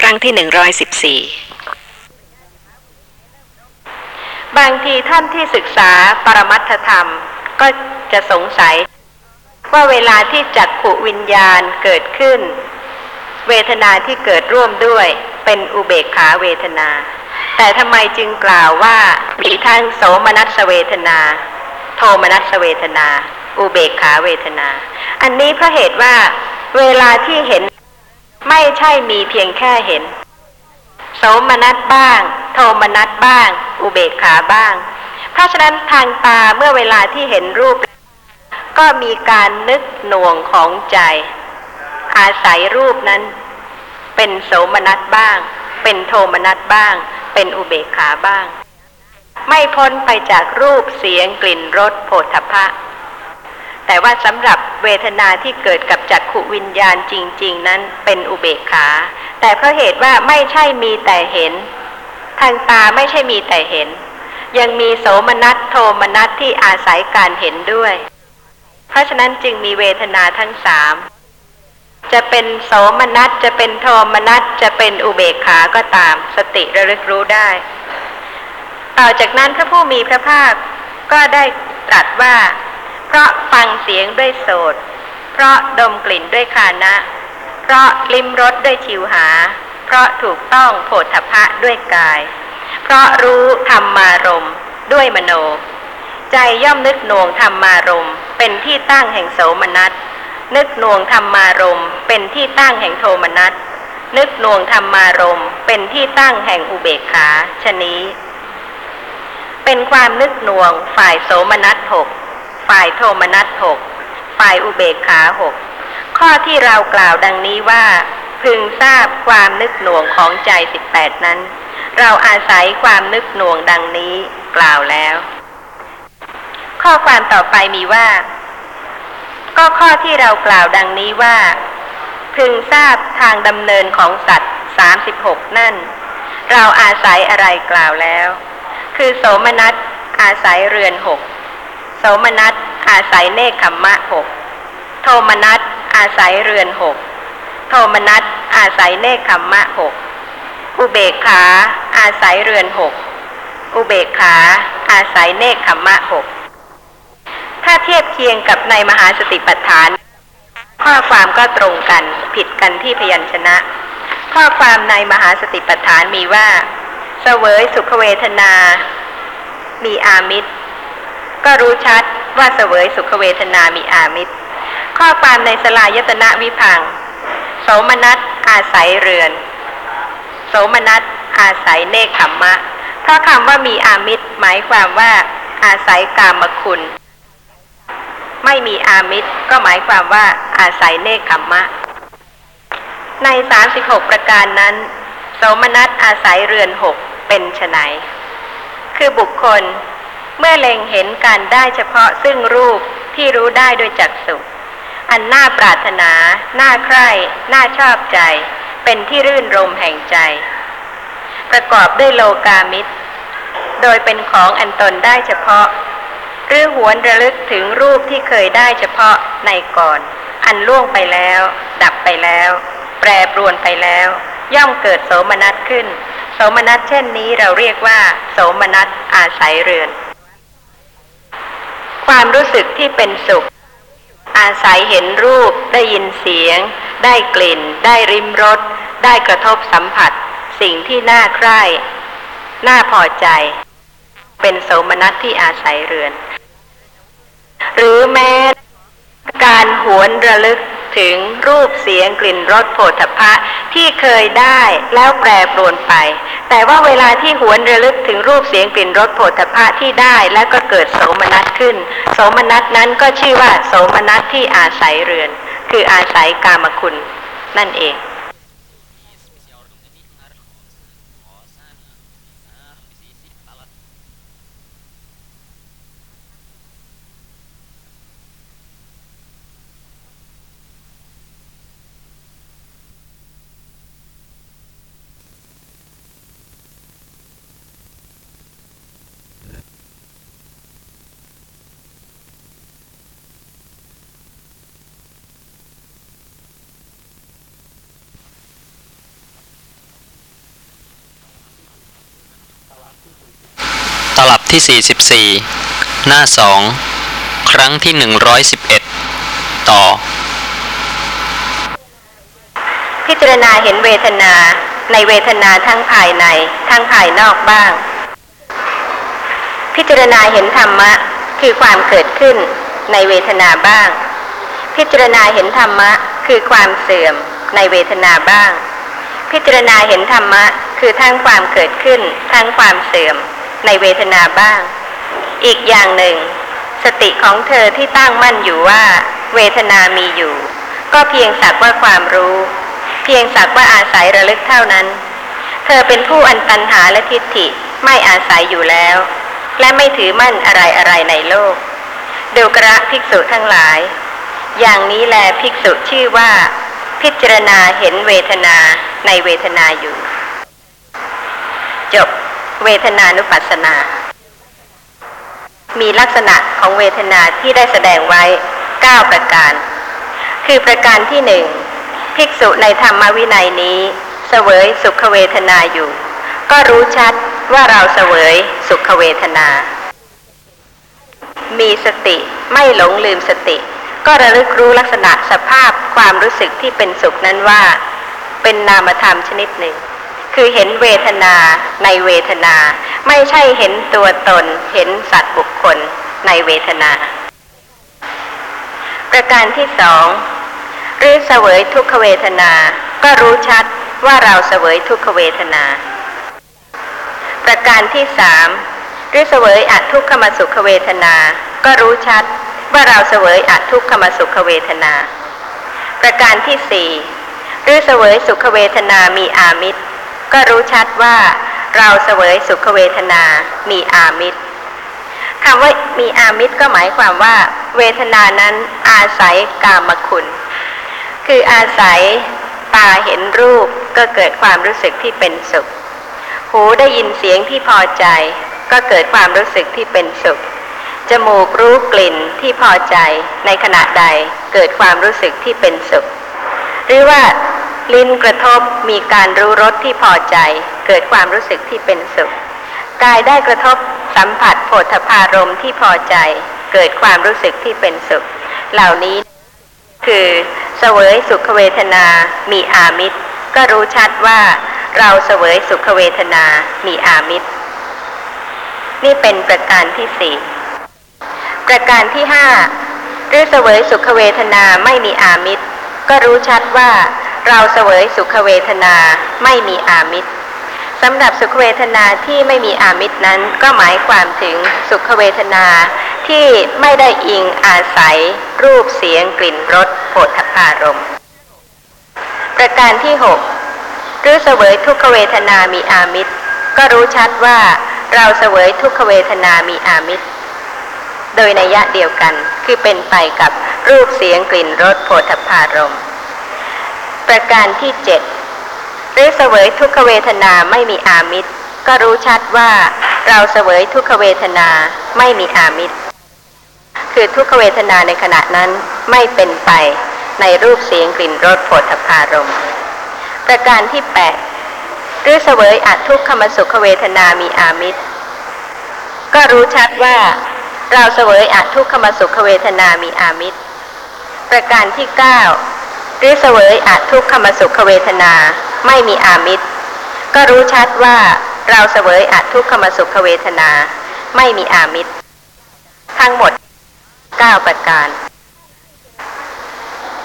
ครั้งที่หนึ่งร้อยสิบสี่บางทีท่านที่ศึกษาปรมัตถธรรมก็จะสงสัย ว่าเวลาที่จักขุวิญญาณเกิดขึ้น เวทนาที่เกิดร่วมด้วยเป็นอุเบกขาเวทนา แต่ทำไมจึงกล่าวว่ามีทั้งโสมนัสเวทนา โทมนัสเวทนา อุเบกขาเวทนา อันนี้เพราะเหตุว่าเวลาที่เห็นไม่ใช่มีเพียงแค่เห็นโสมนัสบ้าง โทมนัสบ้าง อุเบกขาบ้าง เพราะฉะนั้นทางตาเมื่อเวลาที่เห็นรูป ก็มีการนึกหน่วงของใจ อาศัยรูปนั้น เป็นโสมนัสบ้าง เป็นโทมนัสบ้าง เป็นอุเบกขาบ้าง ไม่พ้นไปจากรูปเสียงกลิ่นรสโผฏฐพะ แต่ว่าสำหรับเวทนาที่เกิดกับจักขุวิญญาณจริง ๆ นั้นเป็นอุเบกขา แต่เพราะเหตุว่าไม่ใช่มีแต่เห็น ทางตาไม่ใช่มีแต่เห็นยังมีโสมนัสโทมนัสที่อาศัยการเห็นด้วย เพราะฉะนั้นจึงมีเวทนาทั้งสามจะเป็นโสมนัสจะเป็นโทมนัสจะเป็นอุเบกขาก็ตาม สติระลึกรู้ได้ ต่อจากนั้นพระผู้มีพระภาคก็ได้ตรัสว่า เพราะฟังเสียงด้วยโสตเพราะดมกลิ่นด้วยคานะ เพราะลิ้มรสด้วยชิวหา เพราะถูกต้องโผฏฐพะด้วยกาย เพราะรู้ธรรมารมด้วยมโน ใจย่อมนึกหน่วงธรรมารมเป็นที่ตั้งแห่งโสมนัส นึกหน่วงธรรมารมเป็นที่ตั้งแห่งโทมนัส นึกหน่วงธรรมารมเป็นที่ตั้งแห่งอุเบกขาชนี้ เป็นความนึกหน่วงฝ่ายโสมนัสหกฝ่ายโทมนัสหกฝ่ายอุเบกขาหกข้อที่เรากล่าวดังนี้ว่า พึงทราบความนึกหน่วงของใจสิบแปดนั้น เราอาศัยความนึกหน่วงดังนี้กล่าวแล้ว ข้อความต่อไปมีว่า ก็ข้อที่เรากล่าวดังนี้ว่า พึงทราบทางดำเนินของสัตว์สามสิบหกนั่น เราอาศัยอะไรกล่าวแล้ว คือโสมนัสอาศัยเรือนหกโสมนัสอาศัยเนคขมมะหกโทมนัสอาศัยเรือนหกโทมนัสอาศัยเนคขมมะหกอุเบกขาอาศัยเรือนหกอุเบกขาอาศัยเนคขมมะหก ถ้าเทียบเคียงกับในมหาสติปัฏฐาน ข้อความก็ตรงกัน ผิดกันที่พยัญชนะ ข้อความในมหาสติปัฏฐานมีว่าเสวยสุขเวทนา มีอามิตร ก็รู้ชัดว่าเสวยสุขเวทนามีอามิตร ข้อความในสลายตนะวิพังโสมนัสอาศัยเรือน โสมนัสอาศัยเนคขมมะ เพราะคำว่ามีอามิตรหมายความว่าอาศัยกามคุณ ไม่มีอามิตร ก็หมายความว่าอาศัยเนคขมมะ ในสามสิบหกประการนั้น โสมนัสอาศัยเรือนหกเป็นไฉนคือบุคคลเมื่อเล็งเห็นการได้เฉพาะซึ่งรูปที่รู้ได้โดยจักษุอันน่าปรารถนา น่าใคร่ น่าชอบใจ เป็นที่รื่นรมแห่งใจ ประกอบด้วยโลกามิตร โดยเป็นของอันตนได้เฉพาะ หรือหวนระลึกถึงรูปที่เคยได้เฉพาะในก่อน อันล่วงไปแล้ว ดับไปแล้ว แปรปรวนไปแล้ว ย่อมเกิดโสมนัสขึ้น โสมนัสเช่นนี้เราเรียกว่า โสมนัสอาศัยเรือน ความรู้สึกที่เป็นสุข อาศัยเห็นรูปได้ยินเสียง ได้กลิ่น ได้ริมรสได้กระทบสัมผัส สิ่งที่น่าใคร่น่าพอใจเป็นโสมนัสที่อาศัยเรือน หรือแม้การหวนระลึกถึงรูปเสียงกลิ่นรสโผฏฐพะที่เคยได้แล้วแปรปรวนไป แต่ว่าเวลาที่หวนระลึกถึงรูปเสียงกลิ่นรสโผฏฐพะที่ได้แล้วก็เกิดโสมนัสขึ้น โสมนัสนั้นก็ชื่อว่า โสมนัสที่อาศัยเรือน คืออาศัยกามคุณนั่นเอง ที่ 44 หน้า2ครั้งที่ 111 ต่อ พิจารณาเห็นเวทนาในเวทนาทั้งภายใน ทั้งภายนอกบ้าง พิจารณาเห็นธรรมะคือความเกิดขึ้นในเวทนาบ้าง พิจารณาเห็นธรรมะคือความเสื่อมในเวทนาบ้าง พิจารณาเห็นธรรมะคือทั้งความเกิดขึ้น ทั้งความเสื่อม ในเวทนาบ้าง อีกอย่างหนึ่ง สติของเธอที่ตั้งมั่นอยู่ว่า เวทนามีอยู่ ก็เพียงสักว่าความรู้ เพียงสักว่าอาศัยระลึกเท่านั้น เธอเป็นผู้อันตันหาและทิฏฐิไม่อาศัยอยู่แล้ว และไม่ถือมั่นอะไรอะไรในโลกเดูกระภิกษุทั้งหลาย อย่างนี้แลภิกษุชื่อว่า พิจารณาเห็นเวทนาในเวทนาอยู่ จบ เวทนานุปัสสนา มีลักษณะของเวทนาที่ได้แสดงไว้ 9 ประการ คือประการที่หนึ่งภิกษุในธรรมวินัยนี้ เสวยสุขเวทนาอยู่ ก็รู้ชัดว่าเราเสวยสุขเวทนา มีสติไม่หลงลืมสติ ก็ระลึกรู้ลักษณะสภาพความรู้สึกที่เป็นสุขนั้นว่า เป็นนามธรรมชนิดหนึ่ง คือเห็นเวทนาในเวทนา ไม่ใช่เห็นตัวตน เห็นสัตว์บุคคลในเวทนา ประการที่สองหรือเสวยทุกขเวทนา ก็รู้ชัดว่าเราเสวยทุกขเวทนา ประการที่สามหรือเสวยอทุกขมสุขเวทนา ก็รู้ชัดว่าเราเสวยอทุกขมสุขเวทนา ประการที่สี่หรือเสวยสุขเวทนามีอามิตร ก็รู้ชัดว่าเราเสวยสุขเวทนา มีอามิตรคำว่ามีอามิตรก็หมายความว่า เวทนานั้นอาศัยกามคุณ คืออาศัยตาเห็นรูปก็เกิดความรู้สึกที่เป็นสุข หูได้ยินเสียงที่พอใจ ก็เกิดความรู้สึกที่เป็นสุข จมูกรู้กลิ่นที่พอใจในขณะใดเกิดความรู้สึกที่เป็นสุข หรือว่า ลิ้นกระทบมีการรู้รสที่พอใจ เกิดความรู้สึกที่เป็นสุข กายได้กระทบสัมผัสโผฏฐพารมณ์ที่พอใจ เกิดความรู้สึกที่เป็นสุข เหล่านี้คือเสวยสุขเวทนา มีอามิตร ก็รู้ชัดว่าเราเสวยสุขเวทนา มีอามิตร นี่เป็นประการที่สี่ประการที่ห้าหรือเสวยสุขเวทนาไม่มีอามิตร ก็รู้ชัดว่า เราเสวยสุขเวทนาไม่มีอามิตรสำหรับสุขเวทนาที่ไม่มีอามิตรนั้น ก็หมายความถึงสุขเวทนาที่ไม่ได้อิงอาศัย รูปเสียงกลิ่นรสโผฏฐพารมประการที่หกหรือเสวยทุกขเวทนามีอามิตร ก็รู้ชัดว่าเราเสวยทุกขเวทนามีอามิตร โดยในยะเดียวกันคือเป็นไปกับรูปเสียงกลิ่นรสโผฏฐพารมณ์ ประการที่เจ็ดหรือเสวยทุกขเวทนาไม่มีอามิตร ก็รู้ชัดว่าเราเสวยทุกขเวทนาไม่มีอามิตร คือทุกขเวทนาในขณะนั้นไม่เป็นไปในรูปเสียงกลิ่นรสโผฏฐพารมประการที่แปดหรือเสวยอัทุกขมสุขเวทนามีอามิตร ก็รู้ชัดว่าเราเสวยอัทุกขมสุขเวทนามีอามิตร ประการที่เก้า หรือเสวยอัทุกขมสุขเวทนาไม่มีอามิตร ก็รู้ชัดว่าเราเสวยอัทุกขมสุขเวทนาไม่มีอามิตร ทั้งหมด 9 ประการ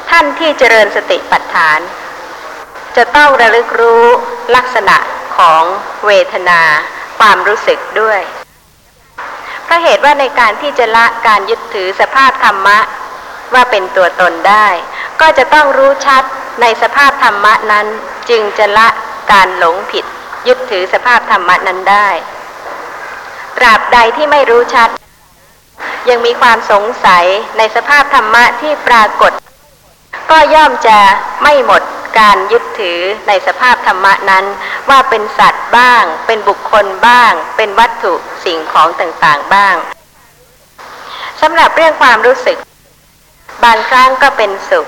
ท่านที่เจริญสติปัฏฐาน จะต้องระลึกรู้ลักษณะของเวทนาความรู้สึกด้วยเพราะเหตุว่าในการที่จะละการยึดถือสภาพธรรมะ ว่าเป็นตัวตนได้ ก็จะต้องรู้ชัดในสภาพธรรมะนั้น จึงจะละการหลงผิด ยึดถือสภาพธรรมะนั้นได้ ตราบใดที่ไม่รู้ชัด ยังมีความสงสัยในสภาพธรรมะที่ปรากฏ ก็ย่อมจะไม่หมดการยึดถือในสภาพธรรมะนั้น ว่าเป็นสัตว์บ้าง เป็นบุคคลบ้าง เป็นวัตถุสิ่งของต่างๆบ้างสำหรับเรื่องความรู้สึก บางครั้งก็เป็นสุข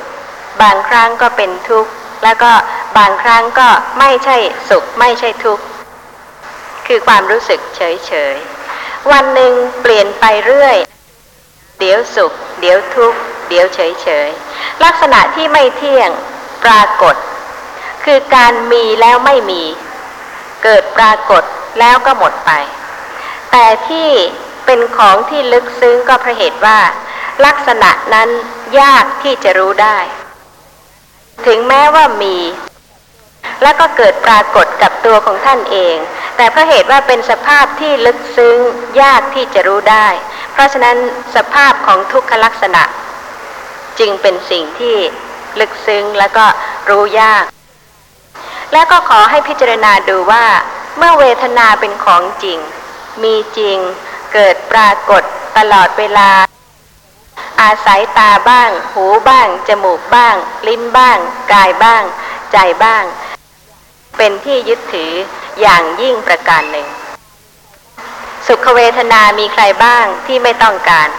บางครั้งก็เป็นทุกข์ แล้วก็บางครั้งก็ไม่ใช่สุขไม่ใช่ทุกข์ คือความรู้สึกเฉยๆวันหนึ่งเปลี่ยนไปเรื่อย เดี๋ยวสุข เดี๋ยวทุกข์ เดี๋ยวเฉยๆลักษณะที่ไม่เที่ยงปรากฏ คือการมีแล้วไม่มี เกิดปรากฏแล้วก็หมดไป แต่ที่เป็นของที่ลึกซึ้งก็เพราะเหตุว่า ลักษณะนั้นยากที่จะรู้ได้ ถึงแม้ว่ามี แล้วก็เกิดปรากฏกับตัวของท่านเอง แต่เพราะเหตุว่าเป็นสภาพที่ลึกซึ้งยากที่จะรู้ได้ เพราะฉะนั้นสภาพของทุกขลักษณะ จึงเป็นสิ่งที่ลึกซึ้งแล้วก็รู้ยาก และก็ขอให้พิจารณาดูว่าเมื่อเวทนาเป็นของจริง มีจริง เกิดปรากฏตลอดเวลา อาศัยตาบ้าง หูบ้าง จมูกบ้าง ลิ้นบ้าง กายบ้าง ใจบ้าง เป็นที่ยึดถืออย่างยิ่งประการหนึ่ง สุขเวทนามีใครบ้างที่ไม่ต้องการ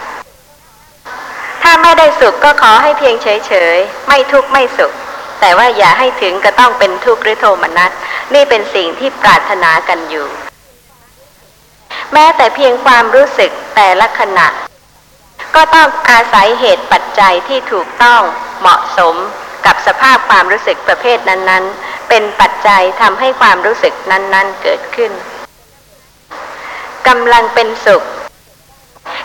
ถ้าไม่ได้สุขก็ขอให้เพียงเฉยๆ ไม่ทุกข์ไม่สุข แต่ว่าอย่าให้ถึงก็ต้องเป็นทุกข์หรือโทมนัส นี่เป็นสิ่งที่ปรารถนากันอยู่ แม้แต่เพียงความรู้สึกแต่ละขณะ ก็ต้องอาศัยเหตุปัจจัยที่ถูกต้องเหมาะสมกับสภาพความรู้สึกประเภทนั้นๆ เป็นปัจจัยทำให้ความรู้สึกนั้นๆเกิดขึ้นกำลังเป็นสุข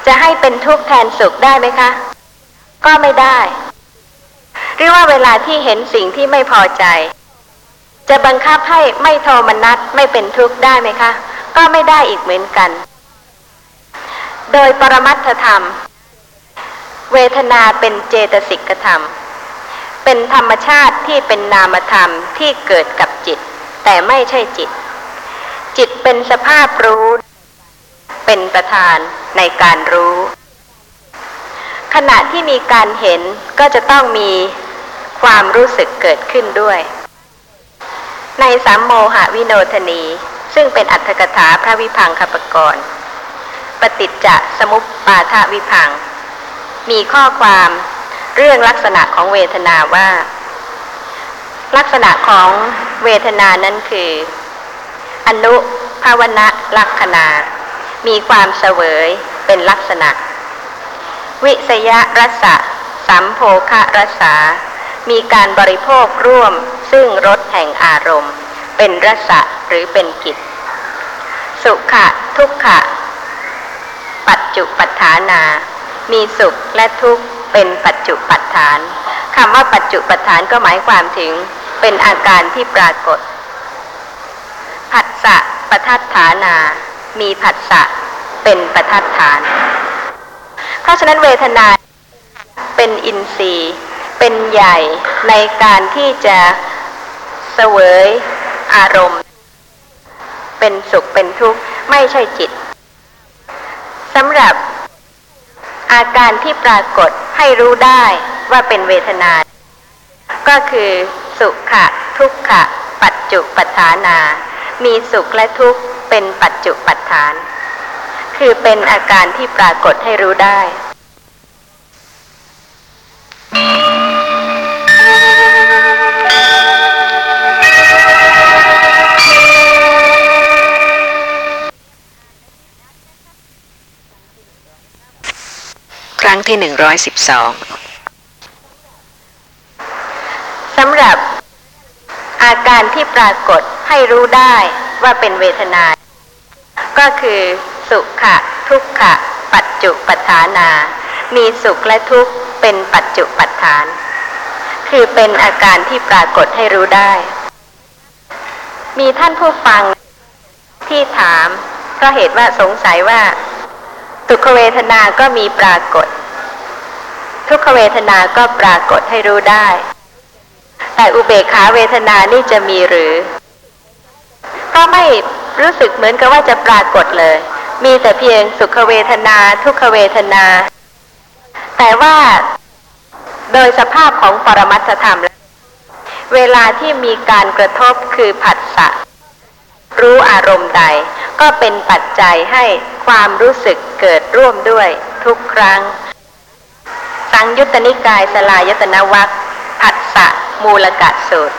จะให้เป็นทุกข์แทนสุขได้ไหมคะ ก็ไม่ได้ หรือว่าเวลาที่เห็นสิ่งที่ไม่พอใจ จะบังคับให้ไม่โทมนัสไม่เป็นทุกข์ได้ไหมคะ ก็ไม่ได้อีกเหมือนกัน โดยปรมัตถธรรม เวทนาเป็นเจตสิกธรรม เป็นธรรมชาติที่เป็นนามธรรมที่เกิดกับจิต แต่ไม่ใช่จิต จิตเป็นสภาพรู้ เป็นประธานในการรู้ ขณะที่มีการเห็นก็จะต้องมีความรู้สึกเกิดขึ้นด้วย ในสามโมหวิโนทนี ซึ่งเป็นอัตถกถาพระวิพังคปกรณ์ปฏิจจสมุปปาทวิพัง มีข้อความเรื่องลักษณะของเวทนาว่า ลักษณะของเวทนานั้นคือ อนุภาวนะลักษณามีความเสวยเป็นลักษณะ วิสยรสะสัมโภคะรสามีการบริโภคร่วมซึ่งรสแห่งอารมณ์ เป็นรสะหรือเป็นกิจ สุขะทุกขะ ปัจจุปัฏฐานา มีสุขและทุกข์เป็นปัจจุปัฏฐานคำว่าปัจจุปัฏฐานก็หมายความถึงเป็นอาการที่ปรากฏ ผัสสะประทัดฐานา มีผัสสะเป็นประทัดฐาน เพราะฉะนั้นเวทนาเป็นอินทรีย์เป็นใหญ่ในการที่จะเสวยอารมณ์ เป็นสุขเป็นทุกข์ไม่ใช่จิตสำหรับ อาการที่ปรากฏให้รู้ได้ว่าเป็นเวทนา ก็คือสุขะ ทุกขะ ปัจจุปัฏฐานา มีสุขและทุกข์เป็นปัจจุปัฏฐาน คือเป็นอาการที่ปรากฏให้รู้ได้ ครั้งที่หนึ่งร้อยสิบสองสำหรับ อาการที่ปรากฏให้รู้ได้ว่าเป็นเวทนา ก็คือสุขะ ทุกขะ ปัจจุปัฏฐานา มีสุขและทุกข์เป็นปัจจุปัฏฐาน คือเป็นอาการที่ปรากฏให้รู้ได้ มีท่านผู้ฟังที่ถามเพราะเหตุว่าสงสัยว่า สุขเวทนาก็มีปรากฏ ทุกขเวทนาก็ปรากฏให้รู้ได้ แต่อุเบกขาเวทนานี่จะมีหรือ ก็ไม่รู้สึกเหมือนกับว่าจะปรากฏเลย มีแต่เพียงสุขเวทนา ทุกขเวทนา แต่ว่าโดยสภาพของปรมัตถธรรมแล้วเวลาที่มีการกระทบคือผัสสะรู้อารมณ์ใด ก็เป็นปัจจัยให้ความรู้สึกเกิดร่วมด้วยทุกครั้ง สังยุตตนิกายสลายตนวัคผัสสะมูลกะสูตร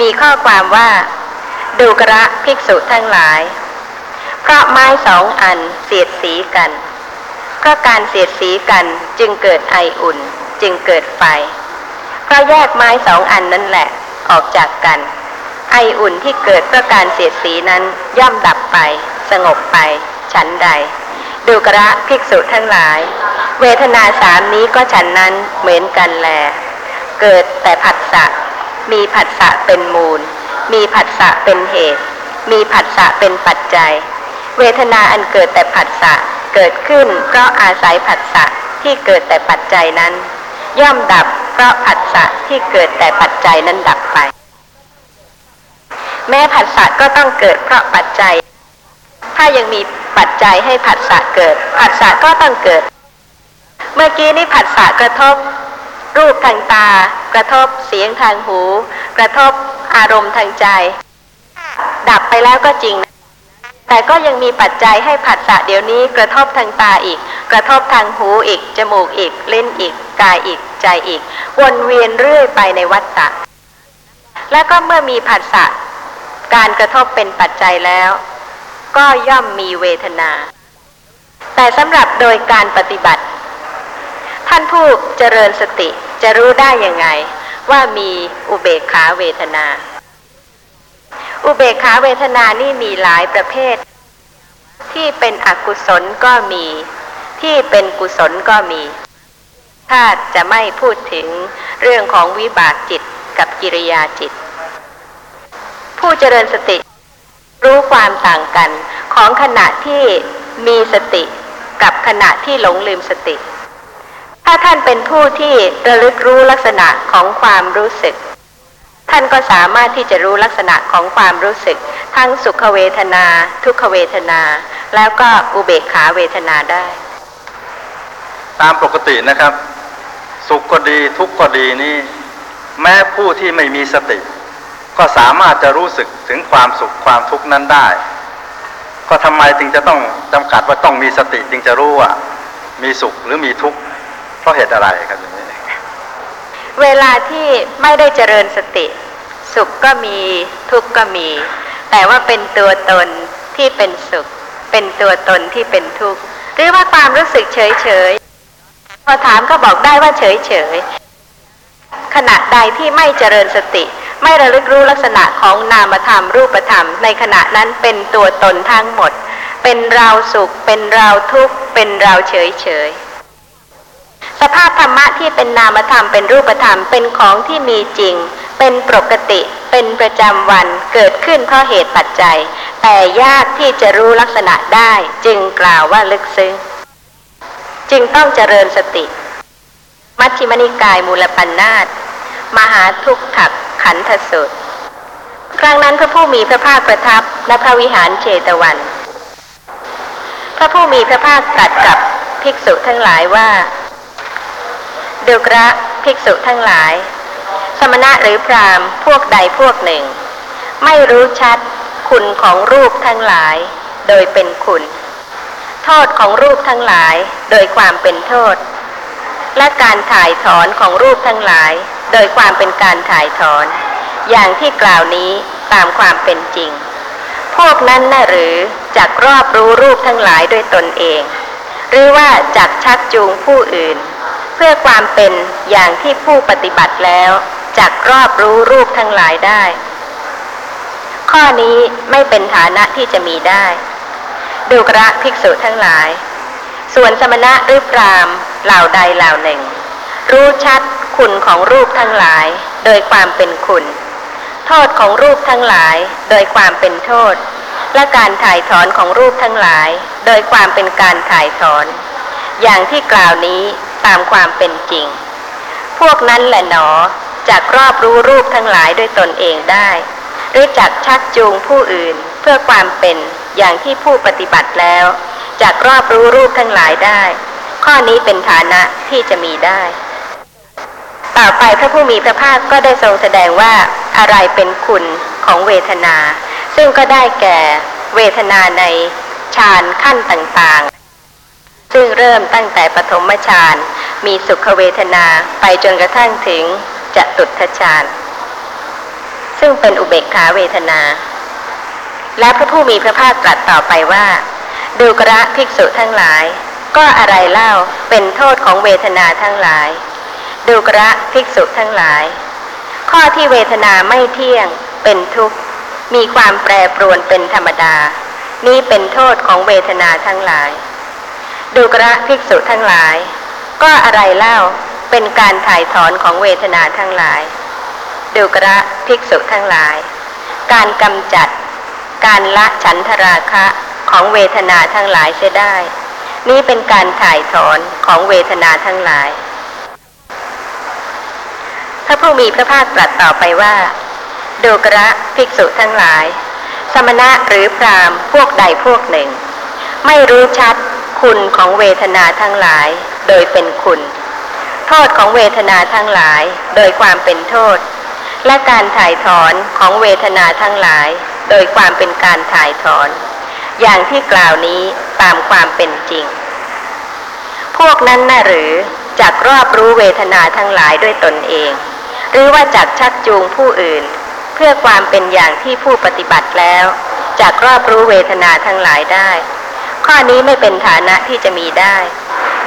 มีข้อความว่า ดูกระภิกษุทั้งหลาย เพราะไม้สองอันเสียดสีกัน เพราะการเสียดสีกันจึงเกิดไออุ่นจึงเกิดไฟเพราะแยกไม้สองอันนั่นแหละออกจากกัน ไออุ่นที่เกิดเพราะการเสียดสีนั้นย่อมดับไป สงบไป ฉันใด ดูกระภิกษุทั้งหลาย เวทนาสามนี้ก็ฉันนั้นเหมือนกันแล เกิดแต่ผัสสะมีผัสสะเป็นมูล มีผัสสะเป็นเหตุ มีผัสสะเป็นปัจจัย เวทนาอันเกิดแต่ผัสสะเกิดขึ้นเพราะอาศัยผัสสะที่เกิดแต่ปัจจัยนั้น ย่อมดับเพราะผัสสะที่เกิดแต่ปัจจัยนั้นดับไป แม้ผัสสะก็ต้องเกิดเพราะปัจจัย ถ้ายังมีปัจจัยให้ผัสสะเกิด ผัสสะก็ต้องเกิด เมื่อกี้นี่ผัสสะกระทบ รูปทางตา กระทบเสียงทางหู กระทบอารมณ์ทางใจ ดับไปแล้วก็จริง แต่ก็ยังมีปัจจัยให้ผัสสะเดี๋ยวนี้กระทบทางตาอีก กระทบทางหูอีก จมูกอีก เล่นอีก กายอีก ใจอีก วนเวียนเรื่อยไปในวัฏฏะแล้วก็เมื่อมีผัสสะ การกระทบเป็นปัจจัยแล้ว ก็ย่อมมีเวทนา แต่สำหรับโดยการปฏิบัติ ท่านผู้เจริญสติจะรู้ได้ยังไง ว่ามีอุเบกขาเวทนา อุเบกขาเวทนานี่มีหลายประเภท ที่เป็นอกุศลก็มี ที่เป็นกุศลก็มีถ้าจะไม่พูดถึงเรื่องของวิบากจิตกับกิริยาจิต ผู้เจริญสติ รู้ความต่างกันของขณะที่มีสติกับขณะที่หลงลืมสติ ถ้าท่านเป็นผู้ที่ระลึกรู้ลักษณะของความรู้สึก ท่านก็สามารถที่จะรู้ลักษณะของความรู้สึก ทั้งสุขเวทนา ทุกขเวทนา แล้วก็อุเบกขาเวทนาได้ ตามปกตินะครับ สุขก็ดีทุกข์ก็ดีนี่ แม้ผู้ที่ไม่มีสติ ก็สามารถจะรู้สึกถึงความสุขความทุกข์นั้นได้ ก็ทำไมจึงจะต้องจำกัดว่าต้องมีสติจึงจะรู้ว่ามีสุขหรือมีทุกข์เพราะเหตุอะไรครับอย่างนี้เวลาที่ไม่ได้เจริญสติ สุขก็มีทุกข์ก็มี แต่ว่าเป็นตัวตนที่เป็นสุข เป็นตัวตนที่เป็นทุกข์หรือว่าความรู้สึกเฉยเฉยพอถามก็บอกได้ว่าเฉยเฉยขณะใดที่ไม่เจริญสติ ไม่ระลึกรู้ลักษณะของนามธรรมรูปธรรม ในขณะนั้นเป็นตัวตนทั้งหมด เป็นเราสุข เป็นเราทุกข์ เป็นเราเฉยเฉยสภาพธรรมะที่เป็นนามธรรมเป็นรูปธรรมเป็นของที่มีจริง เป็นปกติ เป็นประจำวันเกิดขึ้นเพราะเหตุปัจจัย แต่ยากที่จะรู้ลักษณะได้ จึงกล่าวว่าลึกซึ้งจึงต้องเจริญสติ มัชฌิมนิกายมูลปัญนาตมหาทุกขัก ขันธสุตร ครั้งนั้นพระผู้มีพระภาคประทับณพระวิหารเชตวัน พระผู้มีพระภาคตรัสกับภิกษุทั้งหลายว่าดูกระภิกษุทั้งหลาย สมณะหรือพราหมณ์พวกใดพวกหนึ่ง ไม่รู้ชัดคุณของรูปทั้งหลาย โดยเป็นคุณ โทษของรูปทั้งหลายโดยความเป็นโทษ และการถ่ายถอนของรูปทั้งหลาย โดยความเป็นการถ่ายถอน อย่างที่กล่าวนี้ตามความเป็นจริง พวกนั้นน่ะหรือจักรอบรู้รูปทั้งหลายด้วยตนเอง หรือว่าจักชักจูงผู้อื่น เพื่อความเป็นอย่างที่ผู้ปฏิบัติแล้วจักรอบรู้รูปทั้งหลายได้ ข้อนี้ไม่เป็นฐานะที่จะมีได้ดูกระภิกษุทั้งหลาย ส่วนสมณะหรือพราม เหล่าใดเหล่าหนึ่ง รู้ชัดคุณของรูปทั้งหลาย โดยความเป็นคุณ โทษของรูปทั้งหลาย โดยความเป็นโทษ และการถ่ายถอนของรูปทั้งหลาย โดยความเป็นการถ่ายถอน อย่างที่กล่าวนี้ตามความเป็นจริง พวกนั้นแหละหนอจากรอบรู้รูปทั้งหลายด้วยตนเองได้ หรือจักชักจูงผู้อื่นเพื่อความเป็นอย่างที่ผู้ปฏิบัติแล้วจากรอบรู้รูปทั้งหลายได้ ข้อนี้เป็นฐานะที่จะมีได้ ต่อไปพระผู้มีพระภาคก็ได้ทรงแสดงว่าอะไรเป็นคุณของเวทนา ซึ่งก็ได้แก่เวทนาในฌานขั้นต่างๆ ซึ่งเริ่มตั้งแต่ปฐมฌานมีสุขเวทนาไปจนกระทั่งถึงจตุตฌานซึ่งเป็นอุเบกขาเวทนา และพระผู้มีพระภาคตรัสต่อไปว่าดูกระภิกษุทั้งหลาย ก็อะไรเล่าเป็นโทษของเวทนาทั้งหลาย ดูกระภิกษุทั้งหลาย ข้อที่เวทนาไม่เที่ยง เป็นทุกข์ มีความแปรปรวนเป็นธรรมดา นี้เป็นโทษของเวทนาทั้งหลาย ดูกระภิกษุทั้งหลาย ก็อะไรเล่าเป็นการถ่ายถอนของเวทนาทั้งหลาย ดูกระภิกษุทั้งหลาย การกำจัด การละฉันทราคะของเวทนาทั้งหลายเสียได้ นี่เป็นการถ่ายถอนของเวทนาทั้งหลาย พระผู้มีพระภาคตรัสต่อไปว่าดูกระภิกษุทั้งหลาย สมณะหรือพรามพวกใดพวกหนึ่ง ไม่รู้ชัดคุณของเวทนาทั้งหลาย โดยเป็นคุณ โทษของเวทนาทั้งหลาย โดยความเป็นโทษ และการถ่ายถอนของเวทนาทั้งหลาย โดยความเป็นการถ่ายถอน อย่างที่กล่าวนี้ตามความเป็นจริง พวกนั้นน่ะหรือจักรอบรู้เวทนาทั้งหลายด้วยตนเอง หรือว่าจักชักจูงผู้อื่น เพื่อความเป็นอย่างที่ผู้ปฏิบัติแล้วจักรอบรู้เวทนาทั้งหลายได้ ข้อนี้ไม่เป็นฐานะที่จะมีได้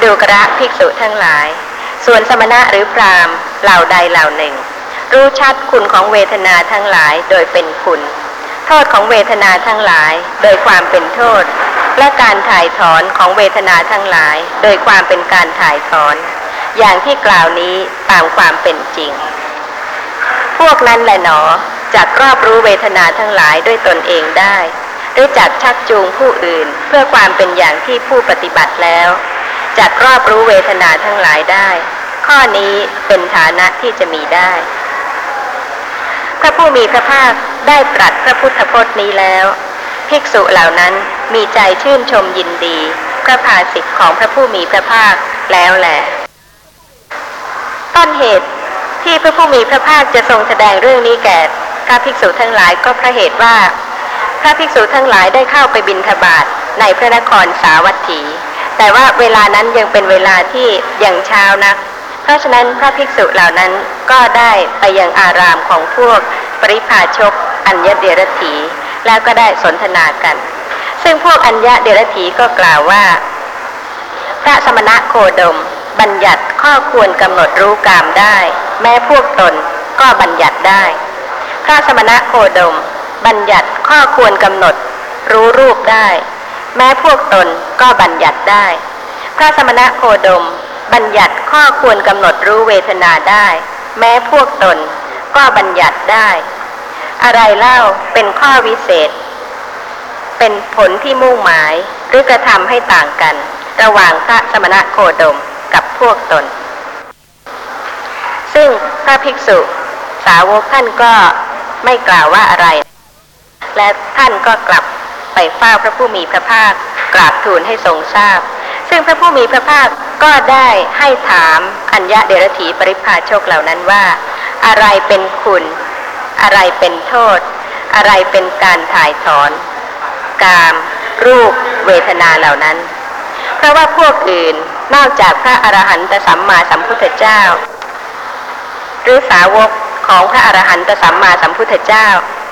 ดูกระภิกษุทั้งหลาย ส่วนสมณะหรือพรามเหล่าใดเหล่าหนึ่ง รู้ชัดคุณของเวทนาทั้งหลายโดยเป็นคุณ โทษของเวทนาทั้งหลาย โดยความเป็นโทษ และการถ่ายถอนของเวทนาทั้งหลาย โดยความเป็นการถ่ายถอน อย่างที่กล่าวนี้ตามความเป็นจริง พวกนั้นแหละหนอจักรอบรู้เวทนาทั้งหลายด้วยตนเองได้หรือจักชักจูงผู้อื่น เพื่อความเป็นอย่างที่ผู้ปฏิบัติแล้วจักรอบรู้เวทนาทั้งหลายได้ ข้อนี้เป็นฐานะที่จะมีได้ พระผู้มีพระภาคได้ตรัสพระพุทธพจน์นี้แล้ว ภิกษุเหล่านั้นมีใจชื่นชมยินดี พระภาสิทธิ์ของพระผู้มีพระภาคแล้วแหละต้นเหตุที่พระผู้มีพระภาคจะทรงแสดงเรื่องนี้แก่พระภิกษุทั้งหลายก็เพราะเหตุว่า พระภิกษุทั้งหลายได้เข้าไปบิณฑบาตในพระนครสาวัตถี แต่ว่าเวลานั้นยังเป็นเวลาที่ยังเช้านัก เพราะฉะนั้นพระภิกษุเหล่านั้นก็ได้ไปยังอารามของพวกปริพาชกอัญญเดรถีแล้วก็ได้สนทนากัน ซึ่งพวกอัญญเดรถีก็กล่าวว่า พระสมณะโคดม บัญญัติข้อควรกำหนดรู้กามได้ แม้พวกตนก็บัญญัติได้ พระสมณะโคดม บัญญัติข้อควรกำหนดรู้รูปได้ แม้พวกตนก็บัญญัติได้ พระสมณะโคดม บัญญัติข้อควรกำหนดรู้เวทนาได้ แม้พวกตน ก็บัญญัติได้ อะไรเล่าเป็นข้อวิเศษ เป็นผลที่มุ่งหมายหรือกระทำให้ต่างกัน ระหว่างพระสมณะโคดมกับพวกตน ซึ่งพระภิกษุ สาวกท่านก็ไม่กล่าวว่าอะไร และท่านก็กลับไปเฝ้าพระผู้มีพระภาคกราบทูลให้ทรงทราบ ซึ่งพระผู้มีพระภาค ก็ได้ให้ถามอัญญะเดรถีปริพาชกเหล่านั้นว่า อะไรเป็นคุณ อะไรเป็นโทษ อะไรเป็นการถ่ายถอน กาม รูป เวทนาเหล่านั้น เพราะว่าพวกอื่นนอกจากพระอรหันตสัมมาสัมพุทธเจ้า หรือสาวกของพระอรหันตสัมมาสัมพุทธเจ้า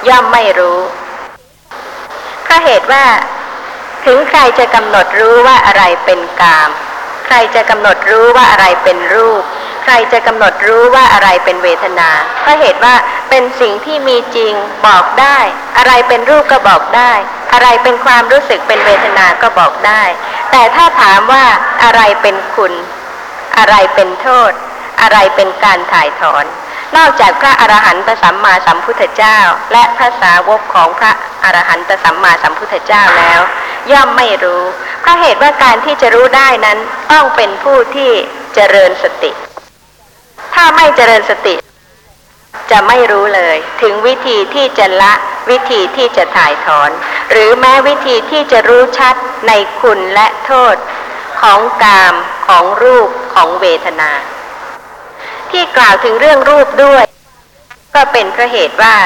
ย่อมไม่รู้เพราะเหตุว่าถึงใครจะกำหนดรู้ว่าอะไรเป็นกาม ใครจะกำหนดรู้ว่าอะไรเป็นรูป ใครจะกำหนดรู้ว่าอะไรเป็นเวทนาเพราะเหตุว่าเป็นสิ่งที่มีจริงบอกได้ อะไรเป็นรูปก็บอกได้ อะไรเป็นความรู้สึกเป็นเวทนาก็บอกได้ แต่ถ้าถามว่าอะไรเป็นคุณ อะไรเป็นโทษ อะไรเป็นการถ่ายถอน นอกจากพระอรหันตสัมมาสัมพุทธเจ้า และพระสาวกของพระอรหันตสัมมาสัมพุทธเจ้าแล้ว ย่อมไม่รู้ เพราะเหตุว่าการที่จะรู้ได้นั้นต้องเป็นผู้ที่เจริญสติ ถ้าไม่เจริญสติ จะไม่รู้เลย ถึงวิธีที่จะละวิธีที่จะถ่ายถอน หรือแม้วิธีที่จะรู้ชัดในคุณและโทษ ของกามของรูปของเวทนา ที่กล่าวถึงเรื่องรูปด้วย ก็เป็นเพราะเหตุว่า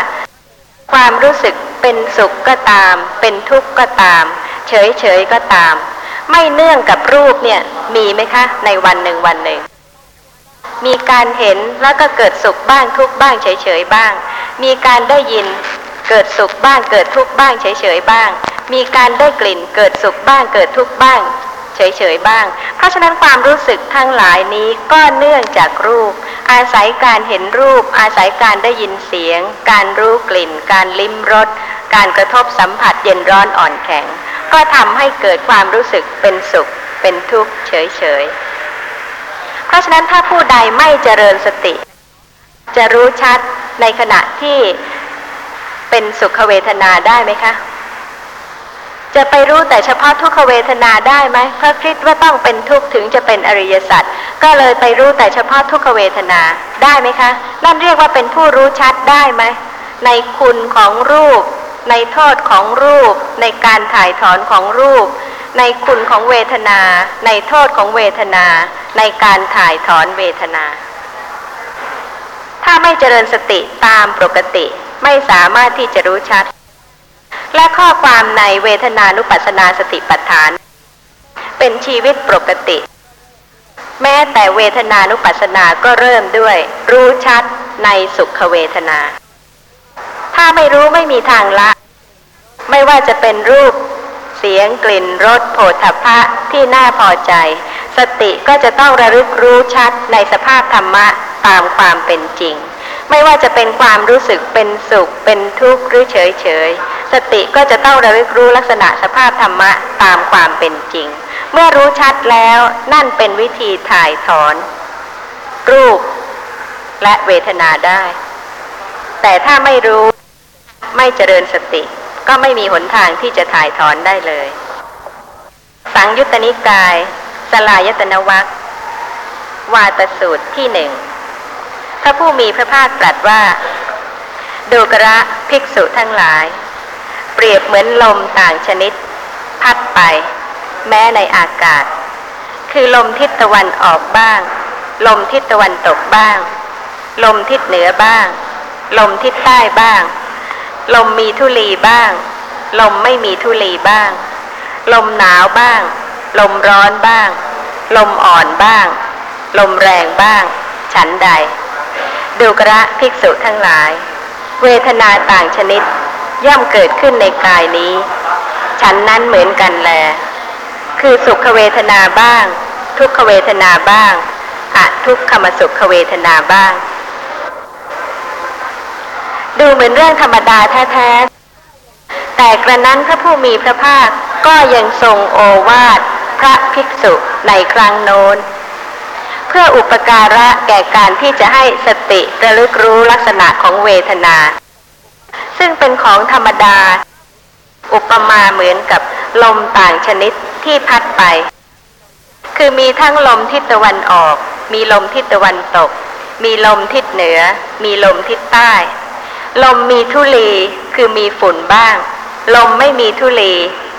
ความรู้สึกเป็นสุขก็ตาม เป็นทุกข์ก็ตาม เฉยเฉยๆก็ตาม ไม่เนื่องกับรูปเนี่ยมีไหมคะ ในวันหนึ่งวันหนึ่ง มีการเห็นแล้วก็เกิดสุขบ้างทุกบ้างเฉยๆบ้าง มีการได้ยินเกิดสุขบ้างเกิดทุกบ้างเฉยๆบ้าง มีการได้กลิ่นเกิดสุขบ้างเกิดทุกบ้าง เฉยๆบ้าง เพราะฉะนั้นความรู้สึกทั้งหลายนี้ก็เนื่องจากรูป อาศัยการเห็นรูป อาศัยการได้ยินเสียง การรู้กลิ่น การลิ้มรส การกระทบสัมผัสเย็นร้อนอ่อนแข็ง ก็ทำให้เกิดความรู้สึกเป็นสุข เป็นทุกข์เฉยๆ เพราะฉะนั้นถ้าผู้ใดไม่เจริญสติ จะรู้ชัดในขณะที่เป็นสุขเวทนาได้ไหมคะ จะไปรู้แต่เฉพาะทุกขเวทนาได้ไหมเพราะคิดว่าต้องเป็นทุกข์ถึงจะเป็นอริยสัจก็เลยไปรู้แต่เฉพาะทุกขเวทนาได้ไหมคะนั่นเรียกว่าเป็นผู้รู้ชัดได้ไหมในคุณของรูป ในโทษของรูป ในการถ่ายถอนของรูป ในคุณของเวทนา ในโทษของเวทนา ในการถ่ายถอนเวทนา ถ้าไม่เจริญสติตามปกติ ไม่สามารถที่จะรู้ชัด และข้อความในเวทนานุปัสสนาสติปัฏฐาน เป็นชีวิตปกติ แม้แต่เวทนานุปัสสนาก็เริ่มด้วย รู้ชัดในสุขเวทนา ถ้าไม่รู้ไม่มีทางละ ไม่ว่าจะเป็นรูป เสียงกลิ่นรสโผฏฐัพพะที่น่าพอใจ สติก็จะต้องระลึกรู้ชัดในสภาพธรรมะตามความเป็นจริง ไม่ว่าจะเป็นความรู้สึกเป็นสุข เป็นทุกข์หรือเฉยเฉยสติก็จะต้องระลึกรู้ลักษณะสภาพธรรมะตามความเป็นจริง เมื่อรู้ชัดแล้วนั่นเป็นวิธีถ่ายถอน รูปและเวทนาได้ แต่ถ้าไม่รู้ไม่เจริญสติ ก็ไม่มีหนทางที่จะถ่ายถอนได้เลย สังยุตตนิกาย สลายตนวัค วาตสูตรที่หนึ่ง พระผู้มีพระภาคตรัสว่า ดูกระภิกษุทั้งหลาย เปรียบเหมือนลมต่างชนิด พัดไป แม้ในอากาศ คือลมทิศตะวันออกบ้าง ลมทิศตะวันตกบ้าง ลมทิศเหนือบ้าง ลมทิศใต้บ้าง ลมมีทุลีบ้าง ลมไม่มีทุลีบ้าง ลมหนาวบ้าง ลมร้อนบ้าง ลมอ่อนบ้าง ลมแรงบ้าง ฉันใด ดูกระภิกษุทั้งหลาย เวทนาต่างชนิดย่อมเกิดขึ้นในกายนี้ ฉันนั้นเหมือนกันแล คือสุขเวทนาบ้าง ทุกขเวทนาบ้างอะทุกขมสุขเวทนาบ้าง ดูเหมือนเรื่องธรรมดาแท้ๆแต่กระนั้นพระผู้มีพระภาคก็ยังทรงโอวาทพระภิกษุในครั้งโน้น เพื่ออุปการะแก่การที่จะให้สติระลึกรู้ลักษณะของเวทนา ซึ่งเป็นของธรรมดา อุปมาเหมือนกับลมต่างชนิดที่พัดไป คือมีทั้งลมทิศตะวันออก มีลมทิศตะวันตก มีลมทิศเหนือ มีลมทิศใต้ ลมมีทุลีคือมีฝุ่นบ้าง ลมไม่มีทุลี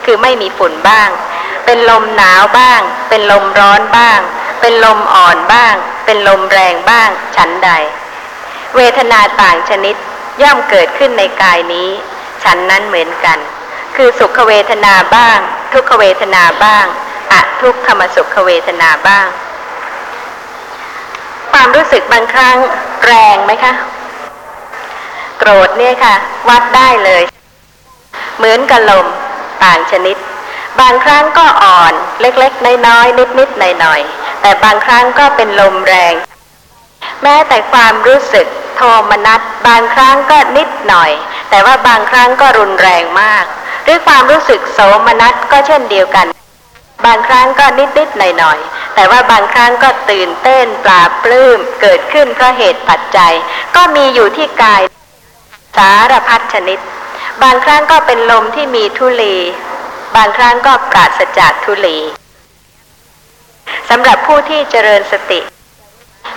คือไม่มีฝุ่นบ้าง เป็นลมหนาวบ้าง เป็นลมร้อนบ้าง เป็นลมอ่อนบ้าง เป็นลมแรงบ้าง ฉันใด เวทนาต่างชนิดย่อมเกิดขึ้นในกายนี้ ฉันนั้นเหมือนกัน คือสุขเวทนาบ้าง ทุกขเวทนาบ้างอะทุกขมสุขเวทนาบ้าง ความรู้สึกบางครั้งแรงไหมคะ โกรธเนี่ยค่ะ วัดได้เลย เหมือนกับลมต่างชนิด บางครั้งก็อ่อนเล็กๆ น้อยๆนิดๆหน่อยๆแต่บางครั้งก็เป็นลมแรง แม้แต่ความรู้สึกโทมนัสบางครั้งก็นิดหน่อย แต่ว่าบางครั้งก็รุนแรงมาก หรือความรู้สึกโสมนัสก็เช่นเดียวกัน บางครั้งก็นิดๆหน่อยๆแต่แต่ว่าบางครั้งก็ตื่นเต้นปลาปลื้มเกิดขึ้นเพราะเหตุปัจจัย ก็มีอยู่ที่กายสารพัดชนิด บางครั้งก็เป็นลมที่มีทุลี บางครั้งก็ปราศจากทุลีสำหรับผู้ที่เจริญสติ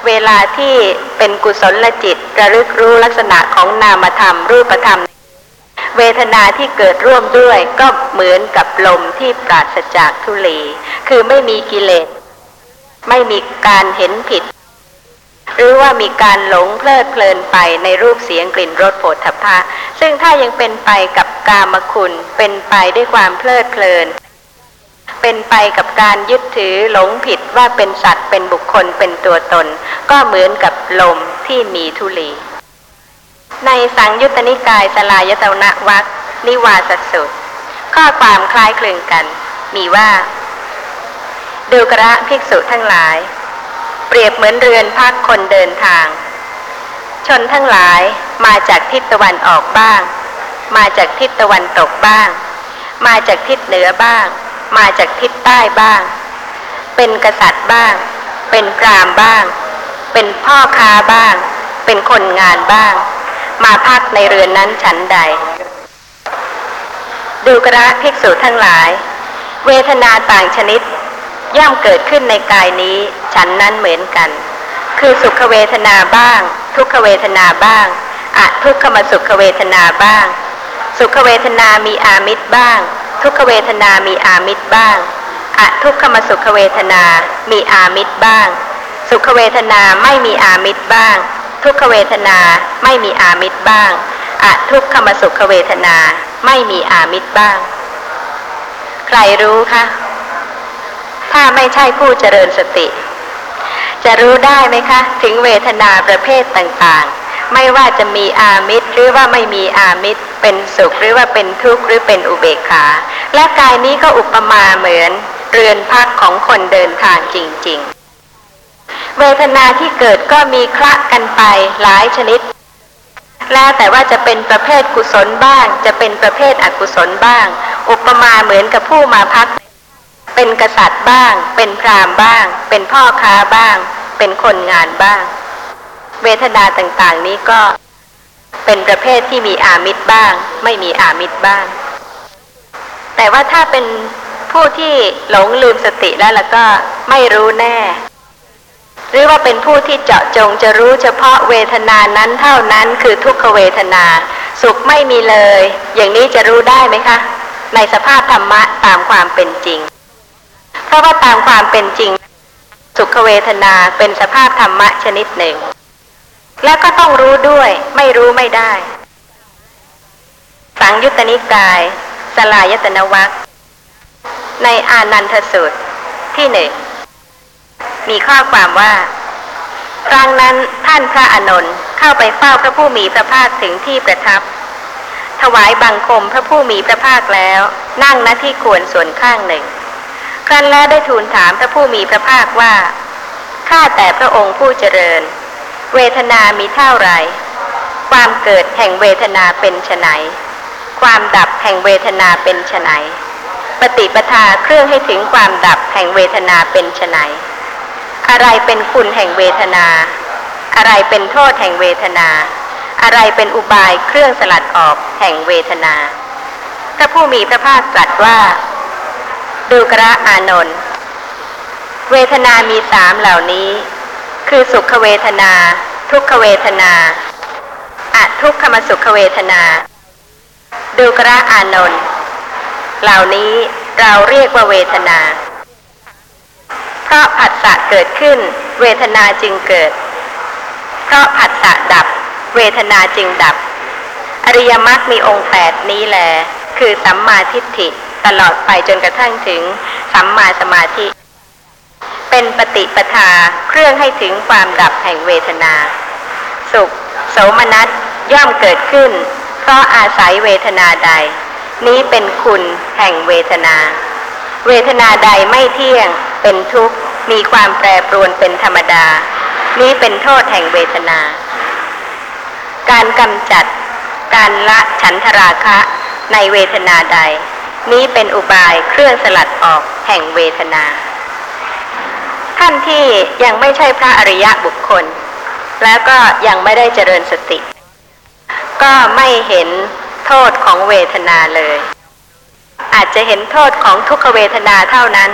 เวลาที่เป็นกุศลลจิตระลึกรู้ลักษณะของนามธรรมรูปธรรม เวทนาที่เกิดร่วมด้วยก็เหมือนกับลมที่ปราศจากทุลี คือไม่มีกิเลส ไม่มีการเห็นผิด หรือว่ามีการหลงเพลิดเพลินไปในรูปเสียงกลิ่นรสโผฏฐัพพะซึ่งถ้ายังเป็นไปกับกามคุณ เป็นไปด้วยความเพลิดเพลิน เป็นไปกับการยึดถือหลงผิดว่าเป็นสัตว์เป็นบุคคลเป็นตัวตน ก็เหมือนกับลมที่มีทุลี ในสังยุตตนิกายสลายตนะวักนิวาสสุดข้อความคล้ายคลึงกัน มีว่าดูกระภิกษุทั้งหลาย เปรียบเหมือนเรือนพักคนเดินทาง ชนทั้งหลายมาจากทิศตะวันออกบ้าง มาจากทิศตะวันตกบ้าง มาจากทิศเหนือบ้าง มาจากทิศใต้บ้าง เป็นกษัตริย์บ้าง เป็นพรามบ้าง เป็นพ่อค้าบ้าง เป็นคนงานบ้าง มาพักในเรือนนั้นฉันใด ดูกระภิกษุทั้งหลาย เวทนาต่างชนิด ย่อมเกิดขึ้นในกายนี้ ฉันนั้นเหมือนกัน คือสุขเวทนาบ้าง ทุกขเวทนาบ้างอะทุกขมสุขเวทนาบ้าง สุขเวทนามีอามิตรบ้าง ทุกขเวทนามีอามิตรบ้างอะทุกขมสุขเวทนา มีอามิตรบ้าง สุขเวทนาไม่มีอามิตรบ้าง ทุกขเวทนาไม่มีอามิตรบ้างอะทุกขมสุขเวทนาไม่มีอามิตรบ้าง ใครรู้คะ ถ้าไม่ใช่ผู้เจริญสติ จะรู้ได้ไหมคะ ถึงเวทนาประเภทต่างๆ ไม่ว่าจะมีอามิตรหรือว่าไม่มีอามิตร เป็นสุขหรือว่าเป็นทุกข์หรือเป็นอุเบกขา และกายนี้ก็อุปมาเหมือน เรือนพักของคนเดินทางจริง ๆ เวทนาที่เกิดก็มีคละกันไปหลายชนิดแล้วแต่ว่าจะเป็นประเภทกุศลบ้าง จะเป็นประเภทอกุศลบ้าง อุปมาเหมือนกับผู้มาพัก เป็นกษัตริย์บ้าง เป็นพราหมณ์บ้าง เป็นพ่อค้าบ้าง เป็นคนงานบ้าง เวทนาต่างๆนี้ก็เป็นประเภทที่มีอามิตรบ้าง ไม่มีอามิตรบ้าง แต่ว่าถ้าเป็นผู้ที่หลงลืมสติแล้วแล้วก็ไม่รู้แน่ หรือว่าเป็นผู้ที่เจาะจงจะรู้เฉพาะเวทนานั้นเท่านั้นคือทุกขเวทนา สุขไม่มีเลย อย่างนี้จะรู้ได้ไหมคะ ในสภาพธรรมะตามความเป็นจริง เพราะว่าตามความเป็นจริง สุขเวทนาเป็นสภาพธรรมะชนิดหนึ่ง แล้วก็ต้องรู้ด้วยไม่รู้ไม่ได้ สังยุตตนิกาย สลายตนวัคในอานันทสูตรที่หนึ่งมีข้อความว่าครั้งนั้นท่านพระอานนท์เข้าไปเฝ้าพระผู้มีพระภาคถึงที่ประทับ ถวายบังคมพระผู้มีพระภาคแล้ว นั่งณที่ควรส่วนข้างหนึ่ง รั้นแล้วได้ทูลถามพระผู้มีพระภาคว่า ข้าแต่พระองค์ผู้เจริญ เวทนามีเท่าไร ความเกิดแห่งเวทนาเป็นไฉนความดับแห่งเวทนาเป็นไฉนปฏิปทาเครื่องให้ถึงความดับแห่งเวทนาเป็นไฉนอะไรเป็นคุณแห่งเวทนา อะไรเป็นโทษแห่งเวทนา อะไรเป็นอุบายเครื่องสลัดออกแห่งเวทนา พระผู้มีพระภาคตรัสว่า ดูกระอานนท์เวทนามีสามเหล่านี้ คือสุขเวทนา ทุกขเวทนาอะทุกขมสุขเวทนา ดูกระอานนท์เหล่านี้เราเรียกว่าเวทนา เพราะผัสสะเกิดขึ้น เวทนาจึงเกิด เพราะผัสสะดับ เวทนาจึงดับ อริยมรรคมีองค์แปดนี้แหละคือสัมมาทิฏฐิ ตลอดไปจนกระทั่งถึงสัมมาสมาธิ เป็นปฏิปทาเครื่องให้ถึงความดับแห่งเวทนา สุข โสมนัสย่อมเกิดขึ้น เพราะอาศัยเวทนาใด นี้เป็นคุณแห่งเวทนา เวทนาใดไม่เที่ยง เป็นทุกข์มีความแปรปรวนเป็นธรรมดา นี้เป็นโทษแห่งเวทนา การกำจัดการละฉันทราคะในเวทนาใด นี้เป็นอุบายเครื่องสลัดออกแห่งเวทนา ท่านที่ยังไม่ใช่พระอริยะบุคคล แล้วก็ยังไม่ได้เจริญสติ ก็ไม่เห็นโทษของเวทนาเลย อาจจะเห็นโทษของทุกขเวทนาเท่านั้น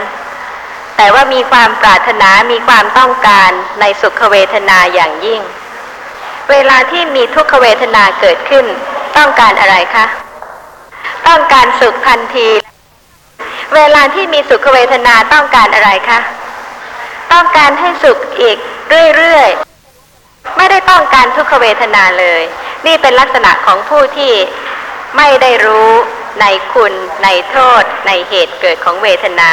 แต่ว่ามีความปรารถนามีความต้องการในสุขเวทนาอย่างยิ่ง เวลาที่มีทุกขเวทนาเกิดขึ้นต้องการอะไรคะ ต้องการสุขทันที เวลาที่มีสุขเวทนาต้องการอะไรคะ ต้องการให้สุขอีกเรื่อยๆ ไม่ได้ต้องการทุกขเวทนาเลย นี่เป็นลักษณะของผู้ที่ไม่ได้รู้ในคุณในโทษ ในเหตุเกิดของเวทนา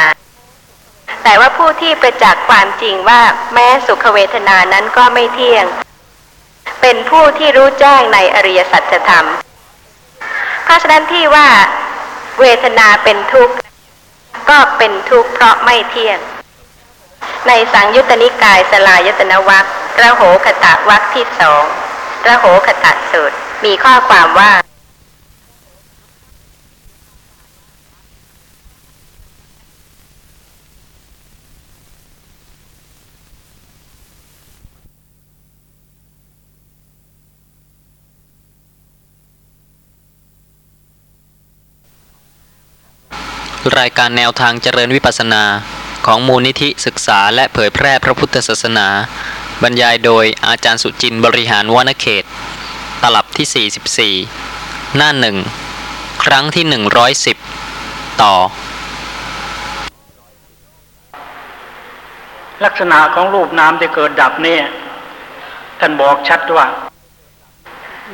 แต่ว่าผู้ที่ประจักษ์ความจริงว่าแม้สุขเวทนานั้นก็ไม่เที่ยง เป็นผู้ที่รู้แจ้งในอริยสัจธรรม เพราะฉะนั้นที่ว่าเวทนาเป็นทุกข์ ก็เป็นทุกข์เพราะไม่เที่ยง ในสังยุตตนิกายสลายตนวัคระโหขตะวัคที่สองระโหขตะสูตรมีข้อความว่า รายการแนวทางเจริญวิปัสสนา ของมูลนิธิศึกษาและเผยแพร่พระพุทธศาสนา บรรยายโดยอาจารย์สุจินต์บริหารวนเขต ตลับที่ 44 หน้าหนึ่งครั้งที่ 110 ต่อ ลักษณะของรูปนามที่เกิดดับเนี่ยท่านบอกชัดว่า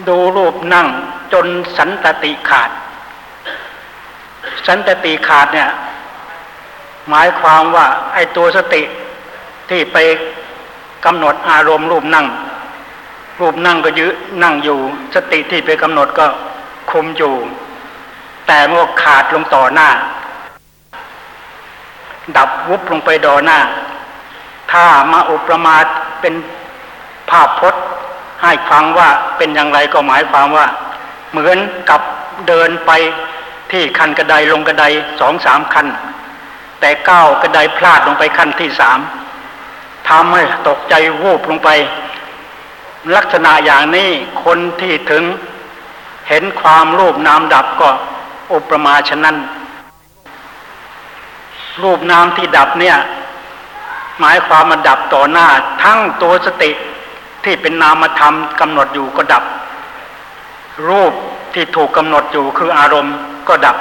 ดูรูปนั่งจนสันตติขาด สันตติขาดเนี่ย หมายความว่าไอ้ตัวสติที่ไปกำหนดอารมณ์รูปนั่ง รูปนั่งก็ยืนนั่งอยู่ สติที่ไปกำหนดก็คุมอยู่ แต่เมื่อขาดลงต่อหน้า ดับวุบลงไปดอหน้า ถ้ามาอุปมาเป็นภาพพจน์ให้ฟังว่าเป็นอย่างไรก็หมายความว่า เหมือนกับเดินไป ที่คันกระไดลงกระไดสองสามคัน แต่ก้าวกระไดพลาดลงไปขั้นที่สามทำให้ตกใจวูบลงไป ลักษณะอย่างนี้คนที่ถึงเห็นความรูปนามดับก็อุปมาฉะนั้น รูปนามที่ดับเนี่ย หมายความมาดับต่อหน้า ทั้งตัวสติที่เป็นนามธรรมกำหนดอยู่ก็ดับ รูปที่ถูกกำหนดอยู่คืออารมณ์ ก็ดับ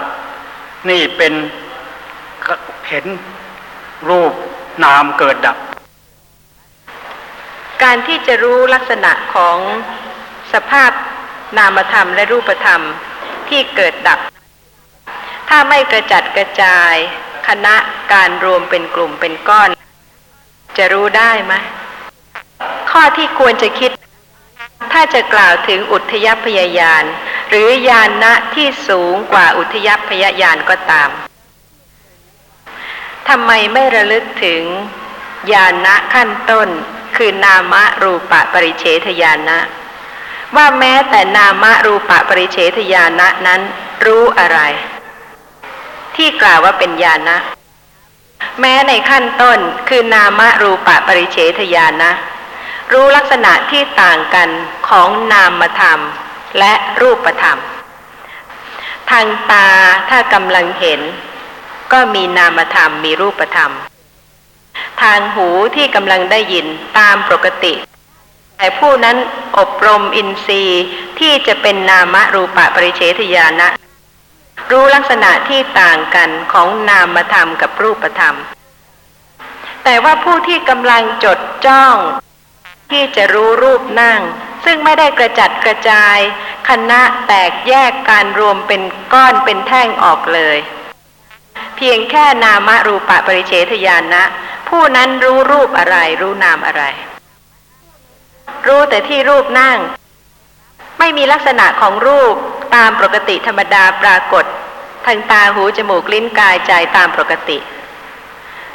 นี่เป็นเห็นรูปนามเกิดดับ การที่จะรู้ลักษณะของสภาพนามธรรมและรูปธรรมที่เกิดดับ ถ้าไม่กระจัดกระจาย คณะการรวมเป็นกลุ่มเป็นก้อน จะรู้ได้ไหมข้อที่ควรจะคิด ถ้าจะกล่าวถึงอุทยพยายาน หรือยานนะที่สูงกว่าอุทยพยายานก็ตามทำไมไม่ระลึกถึงญาณะขั้นต้น คือนามรูปะปริเฉทญาณะว่าแม้แต่นามรูปะปริเฉทญาณะนั้นรู้อะไร ที่กล่าวว่าเป็นญาณะแม้ในขั้นต้นคือนามรูปะปริเฉทญาณะ รู้ลักษณะที่ต่างกันของนามธรรมและรูปธรรม ทางตาถ้ากำลังเห็น ก็มีนามธรรมมีรูปธรรม ทางหูที่กำลังได้ยินตามปกติ แต่ผู้นั้นอบรมอินทรีย์ที่จะเป็นนามรูปะปริเฉทญาณะรู้ลักษณะที่ต่างกันของนามธรรมกับรูปธรรม แต่ว่าผู้ที่กำลังจดจ้อง ที่จะรู้รูปนั่ง ซึ่งไม่ได้กระจัดกระจาย คณะแตกแยกการรวมเป็นก้อนเป็นแท่งออกเลย เพียงแค่นามรูปะปริเฉทญาณนะผู้นั้นรู้รูปอะไร รู้นามอะไร รู้แต่ที่รูปนั่ง ไม่มีลักษณะของรูปตามปกติธรรมดาปรากฏทางตาหูจมูกลิ้นกายใจตามปกติ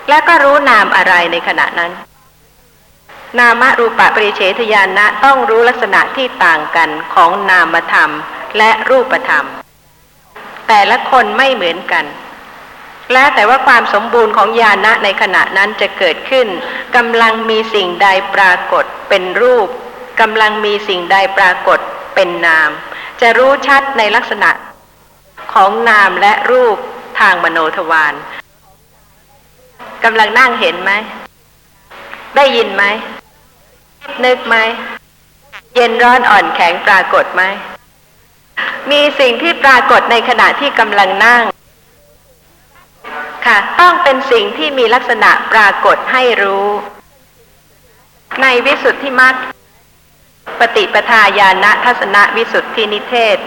และก็รู้นามอะไรในขณะนั้น นามรูปะปริเฉทญาณะต้องรู้ลักษณะที่ต่างกันของนามธรรมและรูปธรรม แต่ละคนไม่เหมือนกัน แล้วแต่ว่าความสมบูรณ์ของญาณะในขณะนั้นจะเกิดขึ้นกำลังมีสิ่งใดปรากฏเป็นรูปกำลังมีสิ่งใดปรากฏเป็นนาม จะรู้ชัดในลักษณะของนามและรูปทางมโนทวารกำลังนั่งเห็นไหม ได้ยินไหม นึกไหม เย็นร้อนอ่อนแข็งปรากฏไหม มีสิ่งที่ปรากฏในขณะที่กำลังนั่ง ค่ะ ต้องเป็นสิ่งที่มีลักษณะปรากฏให้รู้ ในวิสุทธิมรรคปฏิปทาญาณทัศนวิสุทธินิเทศ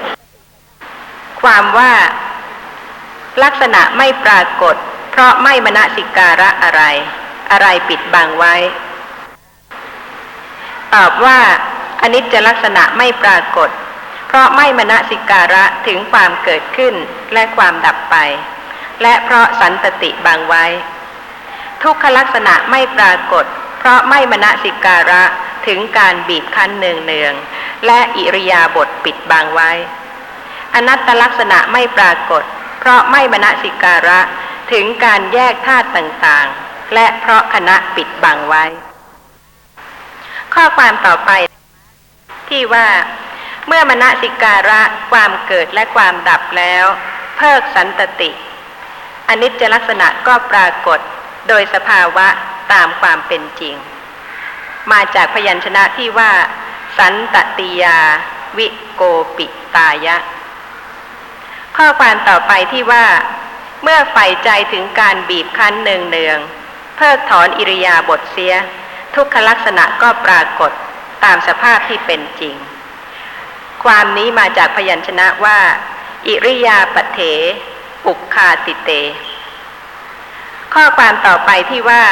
ความว่าลักษณะไม่ปรากฏ เพราะไม่มณสิการะอะไร อะไรปิดบังไว้ ตอบว่าอนิจจลักษณะไม่ปรากฏ เพราะไม่มณสิการะถึงความเกิดขึ้นและความดับไป และเพราะสันตติบังไว้ ทุกขลักษณะไม่ปรากฏ เพราะไม่มณสิการะถึงการบีบคั้นเนืองเนืองๆและอิริยาบถปิดบังไว้ อนัตตลักษณะไม่ปรากฏ เพราะไม่มณสิการะถึงการแยกธาตุต่างๆ และเพราะคณะปิดบังไว้ ข้อความต่อไป ที่ว่า เมื่อมณสิการะความเกิดและความดับแล้ว เพิกสันตติอนิจจลักษณะก็ปรากฏโดยสภาวะตามความเป็นจริง มาจากพยัญชนะที่ว่า สันตติยา วิโกปิตายะ ข้อความต่อไปที่ว่า เมื่อใฝ่ใจถึงการบีบคั้นเนืองเนืองเพิกถอนอิริยาบถเสีย ทุกขลักษณะก็ปรากฏตามสภาพที่เป็นจริง ความนี้มาจากพยัญชนะว่า อิริยาปเถอุคาติเต ข้อความต่อไปที่ว่า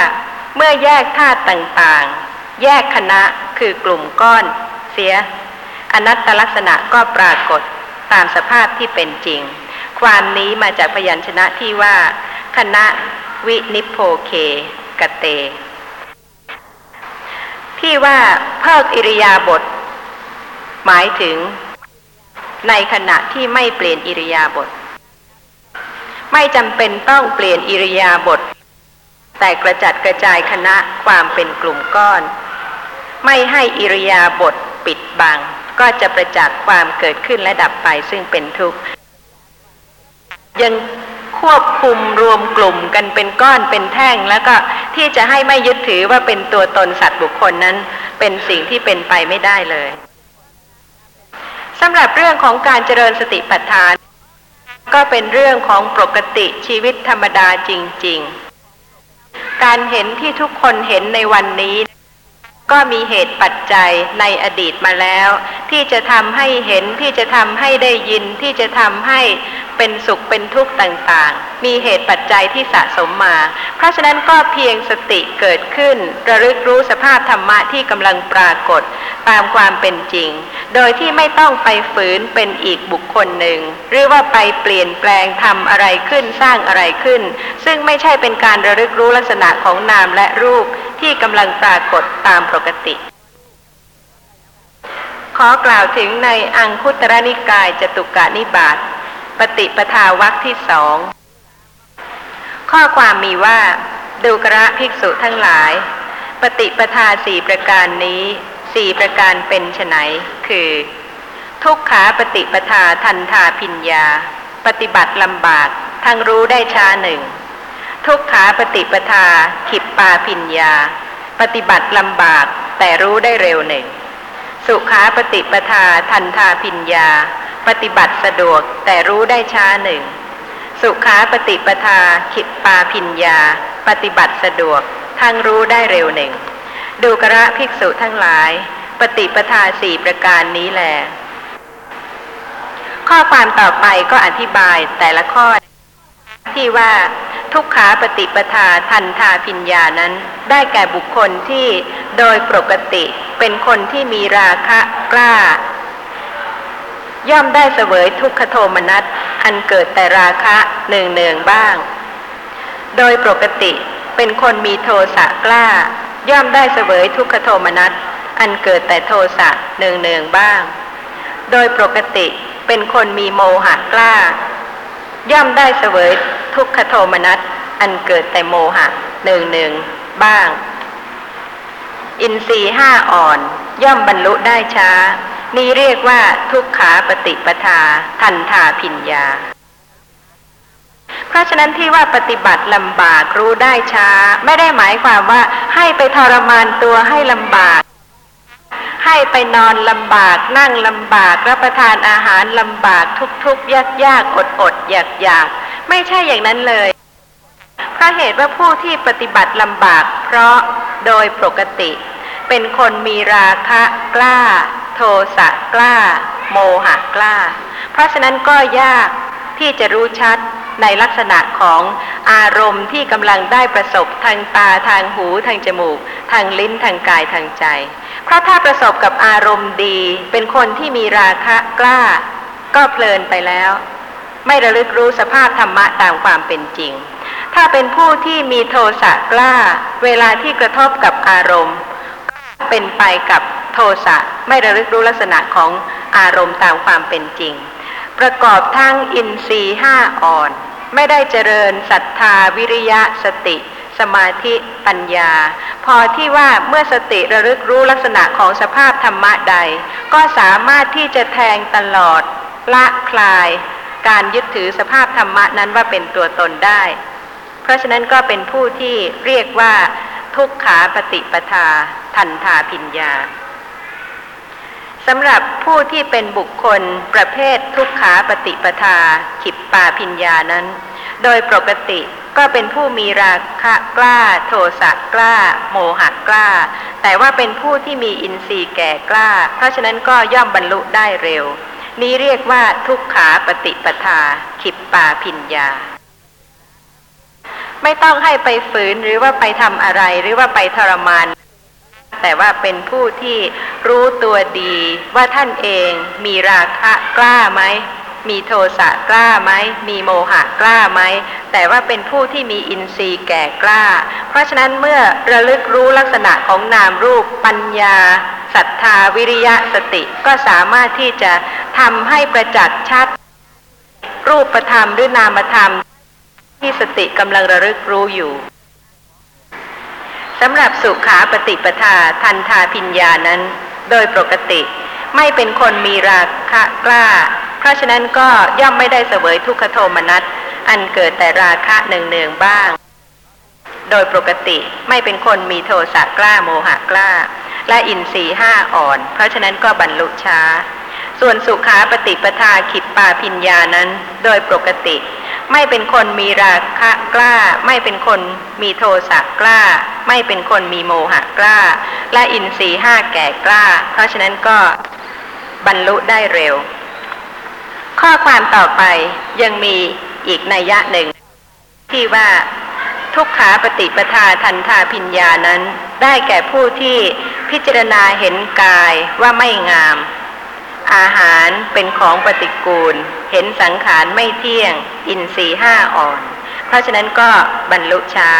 เมื่อแยกธาตุต่างๆ แยกคณะคือกลุ่มก้อน เสีย อนัตตลักษณะก็ปรากฏตามสภาพที่เป็นจริง ความนี้มาจากพยัญชนะที่ว่า คณะวินิโพเคกเต ที่ว่าเพิกอิริยาบถหมายถึง ในขณะที่ไม่เปลี่ยนอิริยาบถไม่จำเป็นต้องเปลี่ยนอิริยาบถแต่กระจัดกระจายคณะความเป็นกลุ่มก้อน ไม่ให้อิริยาบถปิดบัง ก็จะประจักษ์ความเกิดขึ้นและดับไปซึ่งเป็นทุกข์ยัง ควบคุมรวมกลุ่มกันเป็นก้อนเป็นแท่ง แล้วก็ที่จะให้ไม่ยึดถือว่าเป็นตัวตนสัตว์บุคคลนั้น เป็นสิ่งที่เป็นไปไม่ได้เลยสำหรับเรื่องของการเจริญสติปัฏฐาน ก็เป็นเรื่องของปกติชีวิตธรรมดาจริง ๆ การเห็นที่ทุกคนเห็นในวันนี้ ก็มีเหตุปัจจัยในอดีตมาแล้ว ที่จะทำให้เห็นที่จะทำให้ได้ยินที่จะทำให้เป็นสุขเป็นทุกข์ต่างๆ มีเหตุปัจจัยที่สะสมมา เพราะฉะนั้นก็เพียงสติเกิดขึ้น ระลึกรู้สภาพธรรมะที่กำลังปรากฏตามความเป็นจริง โดยที่ไม่ต้องไปฝืนเป็นอีกบุคคลหนึ่ง หรือว่าไปเปลี่ยนแปลงทำอะไรขึ้นสร้างอะไรขึ้น ซึ่งไม่ใช่เป็นการระลึกรู้ลักษณะของนามและรูปที่กำลังปรากฏตามปกติ ขอกล่าวถึงในอังคุตรนิกายจตุกะนิบาตปฏิปทาวักที่สอง ข้อความมีว่าดูกระภิกษุทั้งหลาย ปฏิปทาสี่ประการนี้สี่ประการเป็นไฉนคือ ทุกขาปฏิปทาทันทาพิญญา ปฏิบัติลำบากทั้งรู้ได้ช้าหนึ่ง ทุกขาปฏิปทาขิปปาพิญญา ปฏิบัติลำบากแต่รู้ได้เร็วหนึ่ง สุขาปฏิปทาทันทาพิญญา ปฏิบัติสะดวกแต่รู้ได้ช้าหนึ่ง สุขาปฏิปทาขิปปาพิญญา ปฏิบัติสะดวกทั้งรู้ได้เร็วหนึ่ง ดูกระภิกษุทั้งหลาย ปฏิปทาสี่ประการนี้แหลข้อความต่อไปก็อธิบายแต่ละข้อที่ว่า ทุกขาปฏิปทาทันทาพิญญานั้น ได้แก่บุคคลที่โดยปกติเป็นคนที่มีราคะกล้า ย่อมได้เสวยทุกขโทมนัสอันเกิดแต่ราคะเนืองเนืองบ้าง โดยปกติเป็นคนมีโทสะกล้า ย่อมได้เสวยทุกขโทมนัสอันเกิดแต่โทสะเนืองเนืองบ้าง โดยปกติเป็นคนมีโมหะกล้า ย่อมได้เสวย ทุกขโทมนัสอันเกิดแต่โมหะหนึ่งหนึ่งบ้าง อินทรีห้าอ่อน ย่อมบรรลุได้ช้า นี้เรียกว่าทุกขาปฏิปทา ทันทาพิญญา เพราะฉะนั้นที่ว่าปฏิบัติลำบากรู้ได้ช้า ไม่ได้หมายความว่าให้ไปทรมานตัวให้ลำบากให้ไปนอนลำบากนั่งลำบากรับประทานอาหารลำบากทุกๆยากยากอดอดอยากอยาก ไม่ใช่อย่างนั้นเลยเพราะเหตุว่าผู้ที่ปฏิบัติลำบาก เพราะโดยปกติ เป็นคนมีราคะกล้า โทสะกล้า โมหะกล้า เพราะฉะนั้นก็ยากที่จะรู้ชัดในลักษณะของอารมณ์ที่กำลังได้ประสบทางตาทางหูทางจมูก ทางลิ้นทางกายทางใจ เพราะถ้าประสบกับอารมณ์ดี เป็นคนที่มีราคะกล้า ก็เพลินไปแล้ว ไม่ระลึกรู้สภาพธรรมะตามความเป็นจริง ถ้าเป็นผู้ที่มีโทสะกล้า เวลาที่กระทบกับอารมณ์ เป็นไปกับโทสะไม่ระลึกรู้ลักษณะของอารมณ์ตามความเป็นจริง ประกอบทั้งอินทรีย์ห้าอ่อน ไม่ได้เจริญศรัทธาวิริยะสติ สมาธิปัญญา พอที่ว่าเมื่อสติระลึกรู้ลักษณะของสภาพธรรมะใด ก็สามารถที่จะแทงตลอดละคลาย การยึดถือสภาพธรรมะนั้นว่าเป็นตัวตนได้ เพราะฉะนั้นก็เป็นผู้ที่เรียกว่า ทุกขาปฏิปทา ทันทาพิญญาสำหรับผู้ที่เป็นบุคคลประเภททุกขาปฏิปทา ขิปปาพิญญานั้น โดยปกติก็เป็นผู้มีราคะกล้า โทสะกล้า โมหะกล้า แต่ว่าเป็นผู้ที่มีอินทรีย์แก่กล้า เพราะฉะนั้นก็ย่อมบรรลุได้เร็ว นี้เรียกว่าทุกขาปฏิปทา ขิปปาพิญญา ไม่ต้องให้ไปฝืนหรือว่าไปทำอะไรหรือว่าไปทรมาน แต่ว่าเป็นผู้ที่รู้ตัวดีว่าท่านเองมีราคะกล้าไหม มีโทสะกล้าไหมมีโมหะกล้าไหมแต่ว่าเป็นผู้ที่มีอินทรีย์แก่กล้า เพราะฉะนั้นเมื่อระลึกรู้ลักษณะของนามรูปปัญญาศรัทธาวิริยะสติก็สามารถที่จะทำให้ประจักษ์ชัด รูปธรรมหรือนามธรรม ที่สติกำลังระลึกรู้อยู่สำหรับสุขาปฏิปทาทันทาพิญญานั้น โดยปกติ ไม่เป็นคนมีราคะกล้า เพราะฉะนั้นก็ย่อมไม่ได้เสวยทุกขโทมนัสอันเกิดแต่ราคะเนืองบ้าง โดยปกติไม่เป็นคนมีโทสะกล้าโมหะกล้า และอินทรีห้าอ่อน เพราะฉะนั้นก็บรรลุช้า ส่วนสุขาปฏิปทาขิปปาพิญญานั้น โดยปกติ ไม่เป็นคนมีราคะกล้า ไม่เป็นคนมีโทสะกล้า ไม่เป็นคนมีโมหะกล้า และอินทรีห้าแก่กล้า เพราะฉะนั้นก็บรรลุได้เร็ว ข้อความต่อไปยังมีอีกนัยยะหนึ่ง ที่ว่าทุกขาปฏิปทาทันทาพิญญานั้น ได้แก่ผู้ที่พิจารณาเห็นกายว่าไม่งาม อาหารเป็นของปฏิกูล เห็นสังขารไม่เที่ยง อินทรีห้าอ่อน เพราะฉะนั้นก็บรรลุช้า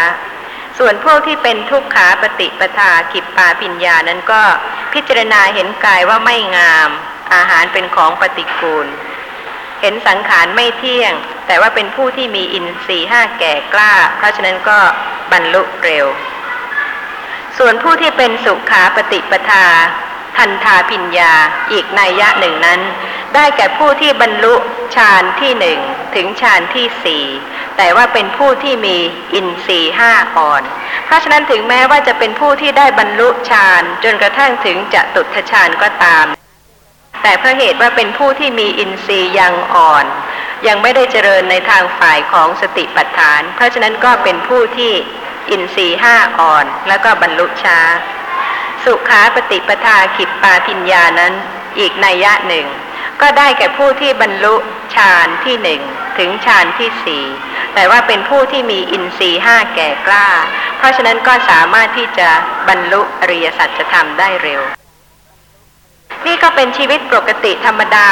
ส่วนพวกที่เป็นทุกขาปฏิปทาขิปปาปิญญานั้นก็พิจารณาเห็นกายว่าไม่งาม อาหารเป็นของปฏิกูล เห็นสังขารไม่เที่ยง แต่ว่าเป็นผู้ที่มีอินทรีห้าแก่กล้า เพราะฉะนั้นก็บรรลุเร็ว ส่วนผู้ที่เป็นสุขาปฏิปทา ทันทาพิญญาอีกนัยยะหนึ่งนั้น ได้แก่ผู้ที่บรรลุฌานที่หนึ่งถึงฌานที่สี่แต่ว่าเป็นผู้ที่มีอินทรีห้าอ่อน เพราะฉะนั้นถึงแม้ว่าจะเป็นผู้ที่ได้บรรลุฌานจนกระทั่งถึงจะตุทฌานก็ตาม แต่เพราะเหตุว่าเป็นผู้ที่มีอินทรีย์ยังอ่อน ยังไม่ได้เจริญในทางฝ่ายของสติปัฏฐาน เพราะฉะนั้นก็เป็นผู้ที่อินทรีย์ห้าอ่อน แล้วก็บรรลุช้า สุขาปฏิปทาขิปปาพิญญานั้นอีกนัยยะหนึ่ง ก็ได้แก่ผู้ที่บรรลุฌานที่หนึ่งถึงฌานที่สี่แต่ว่าเป็นผู้ที่มีอินทรีย์ห้าแก่กล้า เพราะฉะนั้นก็สามารถที่จะบรรลุอริยสัจธรรมได้เร็ว นี่ก็เป็นชีวิตปกติธรรมดา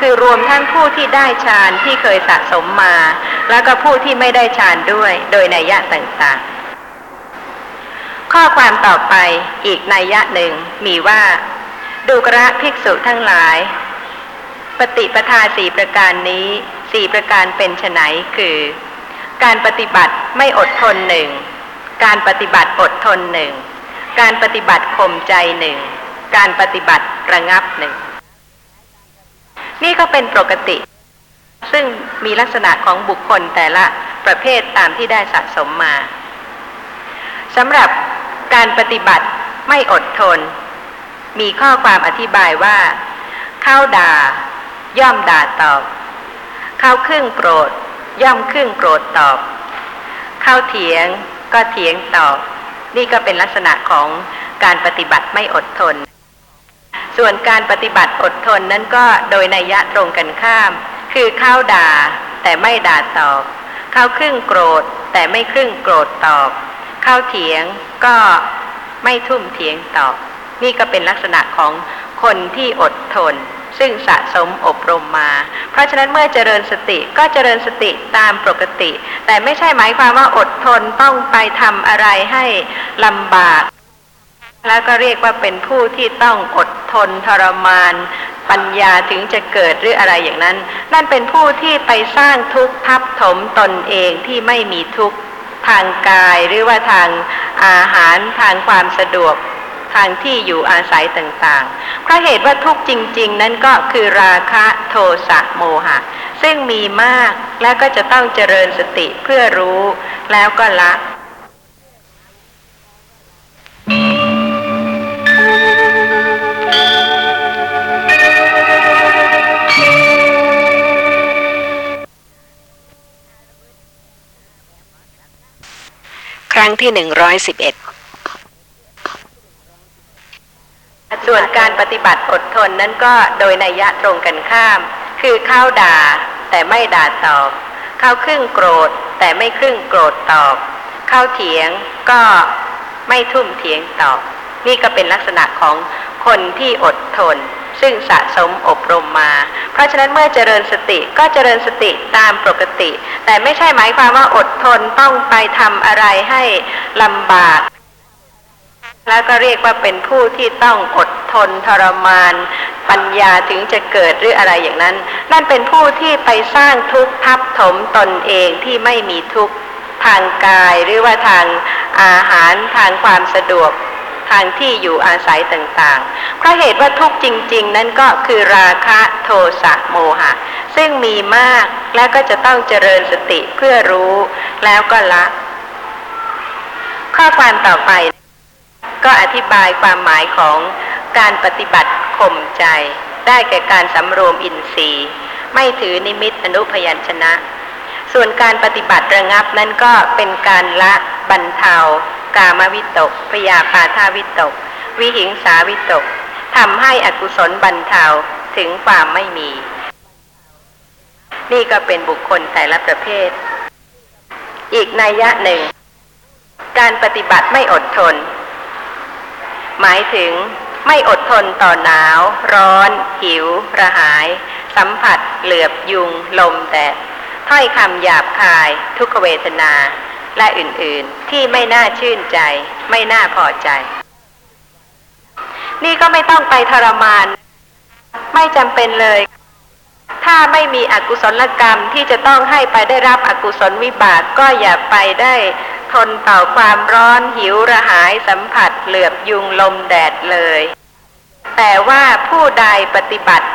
คือรวมทั้งผู้ที่ได้ฌานที่เคยสะสมมา แล้วก็ผู้ที่ไม่ได้ฌานด้วย โดยนัยยะต่างๆ ข้อความต่อไปอีกนัยยะหนึ่งมีว่า ดูกระภิกษุทั้งหลาย ปฏิปทาสี่ประการนี้สี่ประการเป็นไฉนคือ การปฏิบัติไม่อดทนหนึ่งการปฏิบัติอดทนหนึ่งการปฏิบัติข่มใจหนึ่ง การปฏิบัติระงับหนึ่ง นี่ก็เป็นปกติ ซึ่งมีลักษณะของบุคคลแต่ละประเภทตามที่ได้สะสมมาสำหรับการปฏิบัติไม่อดทน มีข้อความอธิบายว่า เข้าด่า ย่อมด่าตอบ เข้าครึ่งโกรธ ย่อมครึ่งโกรธตอบ เข้าเถียงก็เถียงตอบ นี่ก็เป็นลักษณะของการปฏิบัติไม่อดทน ส่วนการปฏิบัติอดทนนั้นก็โดยนัยยะตรงกันข้าม คือเข้าด่าแต่ไม่ด่าตอบ เข้าครึ่งโกรธแต่ไม่ครึ่งโกรธตอบ เข้าเถียงก็ไม่ทุ่มเถียงตอบ นี่ก็เป็นลักษณะของคนที่อดทน ซึ่งสะสมอบรมมา เพราะฉะนั้นเมื่อเจริญสติก็เจริญสติตามปกติ แต่ไม่ใช่หมายความว่าอดทนต้องไปทำอะไรให้ลำบาก แล้วก็เรียกว่าเป็นผู้ที่ต้องอด ทนทรมาน ปัญญาถึงจะเกิดหรืออะไรอย่างนั้น นั่นเป็นผู้ที่ไปสร้างทุกข์ทับถมตนเองที่ไม่มีทุกข์ทางกายหรือว่าทางอาหารทางความสะดวกทางที่อยู่อาศัยต่างๆ เพราะเหตุว่าทุกข์จริง ๆ นั้นก็คือราคะโทสะโมหะ ซึ่งมีมากแล้วก็จะต้องเจริญสติเพื่อรู้แล้วก็ละ ครั้งที่หนึ่งร้อยสิบเอ็ดส่วนการปฏิบัติอดทนนั้นก็โดยนัยยะตรงกันข้าม คือเข้าด่าแต่ไม่ด่าตอบ เข้าครึ่งโกรธแต่ไม่ครึ่งโกรธตอบ เข้าเถียงก็ไม่ทุ่มเถียงตอบ นี่ก็เป็นลักษณะของคนที่อดทน ซึ่งสะสมอบรมมา เพราะฉะนั้นเมื่อเจริญสติก็เจริญสติตามปกติ แต่ไม่ใช่หมายความว่าอดทนต้องไปทำอะไรให้ลำบากแล้วก็เรียกว่าเป็นผู้ที่ต้องอดทนทรมาน ปัญญาถึงจะเกิดหรืออะไรอย่างนั้น นั่นเป็นผู้ที่ไปสร้างทุกข์ทับถมตนเองที่ไม่มีทุกข์ทางกายหรือว่าทางอาหารทางความสะดวก ทางที่อยู่อาศัยต่างๆ เพราะเหตุว่าทุกจริง ๆ นั้นก็คือราคะโทสะโมหะ ซึ่งมีมากและก็จะต้องเจริญสติเพื่อรู้แล้วก็ละ ข้อความต่อไป ก็อธิบายความหมายของการปฏิบัติข่มใจ ได้แก่การสำรวมอินทรีย์ ไม่ถือนิมิตอนุพยัญชนะส่วนการปฏิบัติระงับนั้นก็เป็นการละบรรเทา กามวิตกพยาปาทาวิตก วิหิงสาวิตกทำให้อกุศลบรรเทาถึงความไม่มี นี่ก็เป็นบุคคลแต่ละประเภท อีกนัยยะหนึ่ง การปฏิบัติไม่อดทน หมายถึงไม่อดทนต่อหนาว ร้อน หิว ระหาย สัมผัส เหลือบยุง ลมแดดถ้อยคำหยาบคาย ทุกเวทนา และอื่นๆ ที่ไม่น่าชื่นใจ ไม่น่าพอใจ นี่ก็ไม่ต้องไปทรมาน ไม่จำเป็นเลย ถ้าไม่มีอกุศลกรรมที่จะต้องให้ไปได้รับอกุศลวิบากก็อย่าไปได้ทนต่อความร้อนหิวระหายสัมผัสเหลือบยุงลมแดดเลย แต่ว่าผู้ใดปฏิบัติ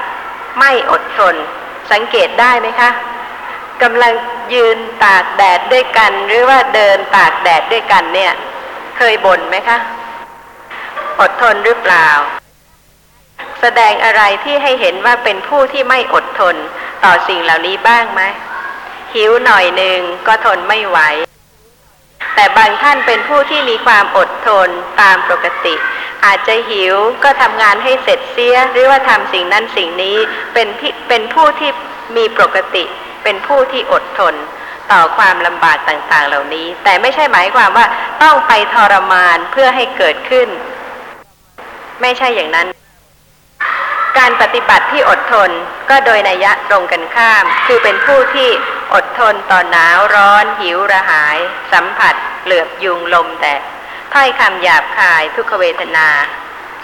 ไม่อดทน สังเกตได้ไหมคะ กำลังยืนตากแดดด้วยกัน หรือว่าเดินตากแดดด้วยกันเนี่ย เคยบ่นไหมคะ อดทนหรือเปล่า แสดงอะไรที่ให้เห็นว่าเป็นผู้ที่ไม่อดทนต่อสิ่งเหล่านี้บ้างไหมหิวหน่อยหนึ่งก็ทนไม่ไหว แต่บางท่านเป็นผู้ที่มีความอดทนตามปกติ อาจจะหิวก็ทำงานให้เสร็จเสีย หรือว่าทำสิ่งนั้นสิ่งนี้เป็นเป็นผู้ที่มีปกติ เป็นผู้ที่อดทนต่อความลำบากต่างๆเหล่านี้ แต่ไม่ใช่หมายความว่าต้องไปทรมานเพื่อให้เกิดขึ้น ไม่ใช่อย่างนั้น การปฏิบัติที่อดทนก็โดยนัยยะตรงกันข้าม คือเป็นผู้ที่อดทนต่อหนาวร้อน หิวระหาย สัมผัส เหลือบยุงลมแดดถ้อยคำหยาบคายทุกขเวทนา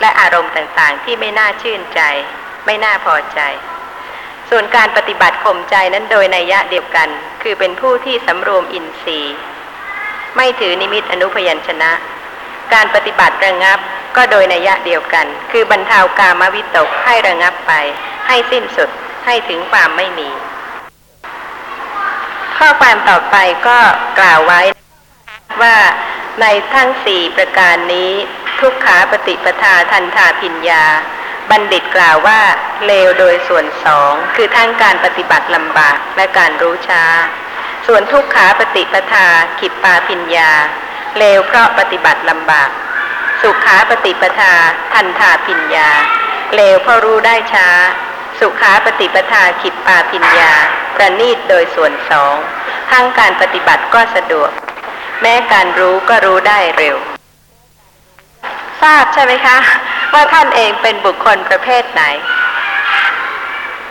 และอารมณ์ต่างๆ ที่ไม่น่าชื่นใจ ไม่น่าพอใจ ส่วนการปฏิบัติข่มใจนั้นโดยนัยยะเดียวกัน คือเป็นผู้ที่สำรวมอินทรีย์ ไม่ถือนิมิตอนุพยัญชนะ การปฏิบัติระงับก็โดยนัยยะเดียวกัน คือบรรเทากามวิตกให้ระงับไป ให้สิ้นสุดให้ถึงความไม่มี ข้อความต่อไปก็กล่าวไว้ว่าในทั้งสี่ประการนี้ ทุกขาปฏิปทาทันทาพิญญา บัณฑิตกล่าวว่าเลวโดยส่วนสองคือทั้งการปฏิบัติลำบากและการรู้ช้า ส่วนทุกขาปฏิปทาขิปปาพิญญา เลวเพราะปฏิบัติลำบาก สุขาปฏิปทา ทันทาพิญญา เลวเพราะรู้ได้ช้า สุขาปฏิปทาขิปปาพิญญา ประณีตโดยส่วนสองทั้งการปฏิบัติก็สะดวก แม้การรู้ก็รู้ได้เร็ว ทราบใช่ไหมคะ ว่าท่านเองเป็นบุคคลประเภทไหน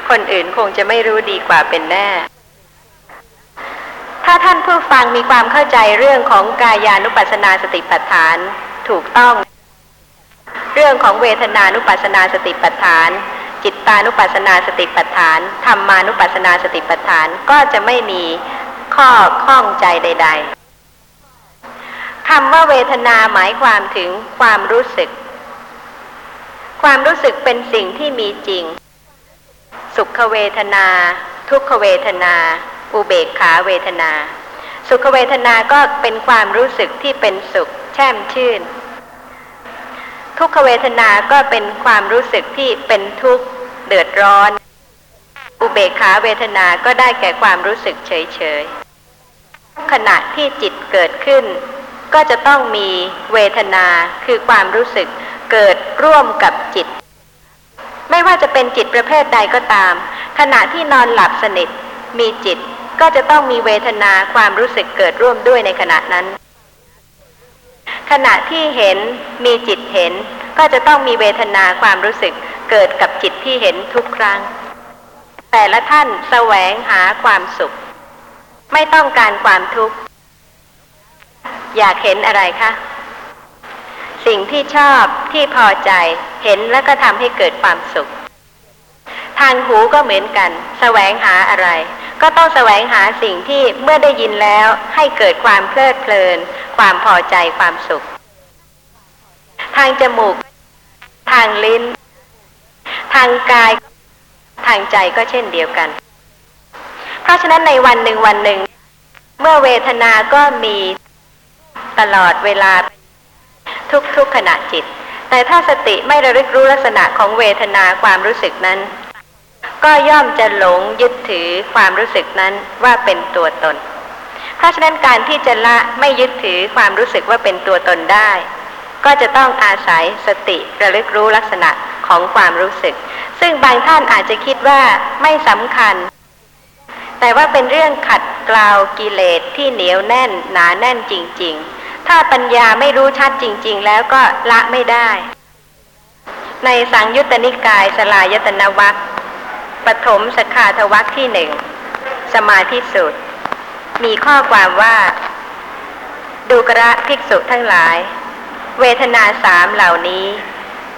คนอื่นคงจะไม่รู้ดีกว่าเป็นแน่ ถ้าท่านผู้ฟังมีความเข้าใจเรื่องของกายานุปัสสนาสติปัฏฐานถูกต้อง เรื่องของเวทนานุปัสสนาสติปัฏฐาน จิตตานุปัสสนาสติปัฏฐานธรรมานุปัสสนาสติปัฏฐานก็จะไม่มีข้อข้องใจใด ๆ คำว่าเวทนาหมายความถึงความรู้สึก ความรู้สึกเป็นสิ่งที่มีจริง สุขเวทนา ทุกขเวทนา อุเบกขาเวทนา สุขเวทนาก็เป็นความรู้สึกที่เป็นสุข แช่มชื่น ทุกขเวทนาก็เป็นความรู้สึกที่เป็นทุกข์เดือดร้อน อุเบกขาเวทนาก็ได้แก่ความรู้สึกเฉยเฉยๆขณะที่จิตเกิดขึ้น ก็จะต้องมีเวทนาคือความรู้สึกเกิดร่วมกับจิต ไม่ว่าจะเป็นจิตประเภทใดก็ตาม ขณะที่นอนหลับสนิทมีจิตก็จะต้องมีเวทนาความรู้สึกเกิดร่วมด้วยในขณะนั้น ขณะที่เห็นมีจิตเห็น ก็จะต้องมีเวทนาความรู้สึกเกิดกับจิตที่เห็นทุกครั้ง แต่ละท่านแสวงหาความสุข ไม่ต้องการความทุกข์ อยากเห็นอะไรคะสิ่งที่ชอบที่พอใจเห็นแล้วก็ทำให้เกิดความสุข ทางหูก็เหมือนกันแสวงหาอะไร ก็ต้องแสวงหาสิ่งที่เมื่อได้ยินแล้วให้เกิดความเพลิดเพลิน ความพอใจความสุข ทางจมูก ทางลิ้น ทางกาย ทางใจก็เช่นเดียวกัน เพราะฉะนั้นในวันหนึ่งวันหนึ่ง เมื่อเวทนาก็มี ตลอดเวลา ทุกๆขณะจิต แต่ถ้าสติไม่ระลึกรู้ลักษณะของเวทนาความรู้สึกนั้น ก็ย่อมจะหลงยึดถือความรู้สึกนั้นว่าเป็นตัวตน เพราะฉะนั้นการที่จะละไม่ยึดถือความรู้สึกว่าเป็นตัวตนได้ ก็จะต้องอาศัยสติระลึกรู้ลักษณะของความรู้สึก ซึ่งบางท่านอาจจะคิดว่าไม่สำคัญแต่ว่าเป็นเรื่องขัดเกลากิเลสที่เหนียวแน่นหนาแน่นจริง ๆ ถ้าปัญญาไม่รู้ชัดจริง ๆ แล้วก็ละไม่ได้ ในสังยุตตนิกายสลายตนวัคปฐมสขาทวัคที่หนึ่งสมาธิสุดมีข้อความว่า ดูกระภิกษุทั้งหลาย เวทนาสามเหล่านี้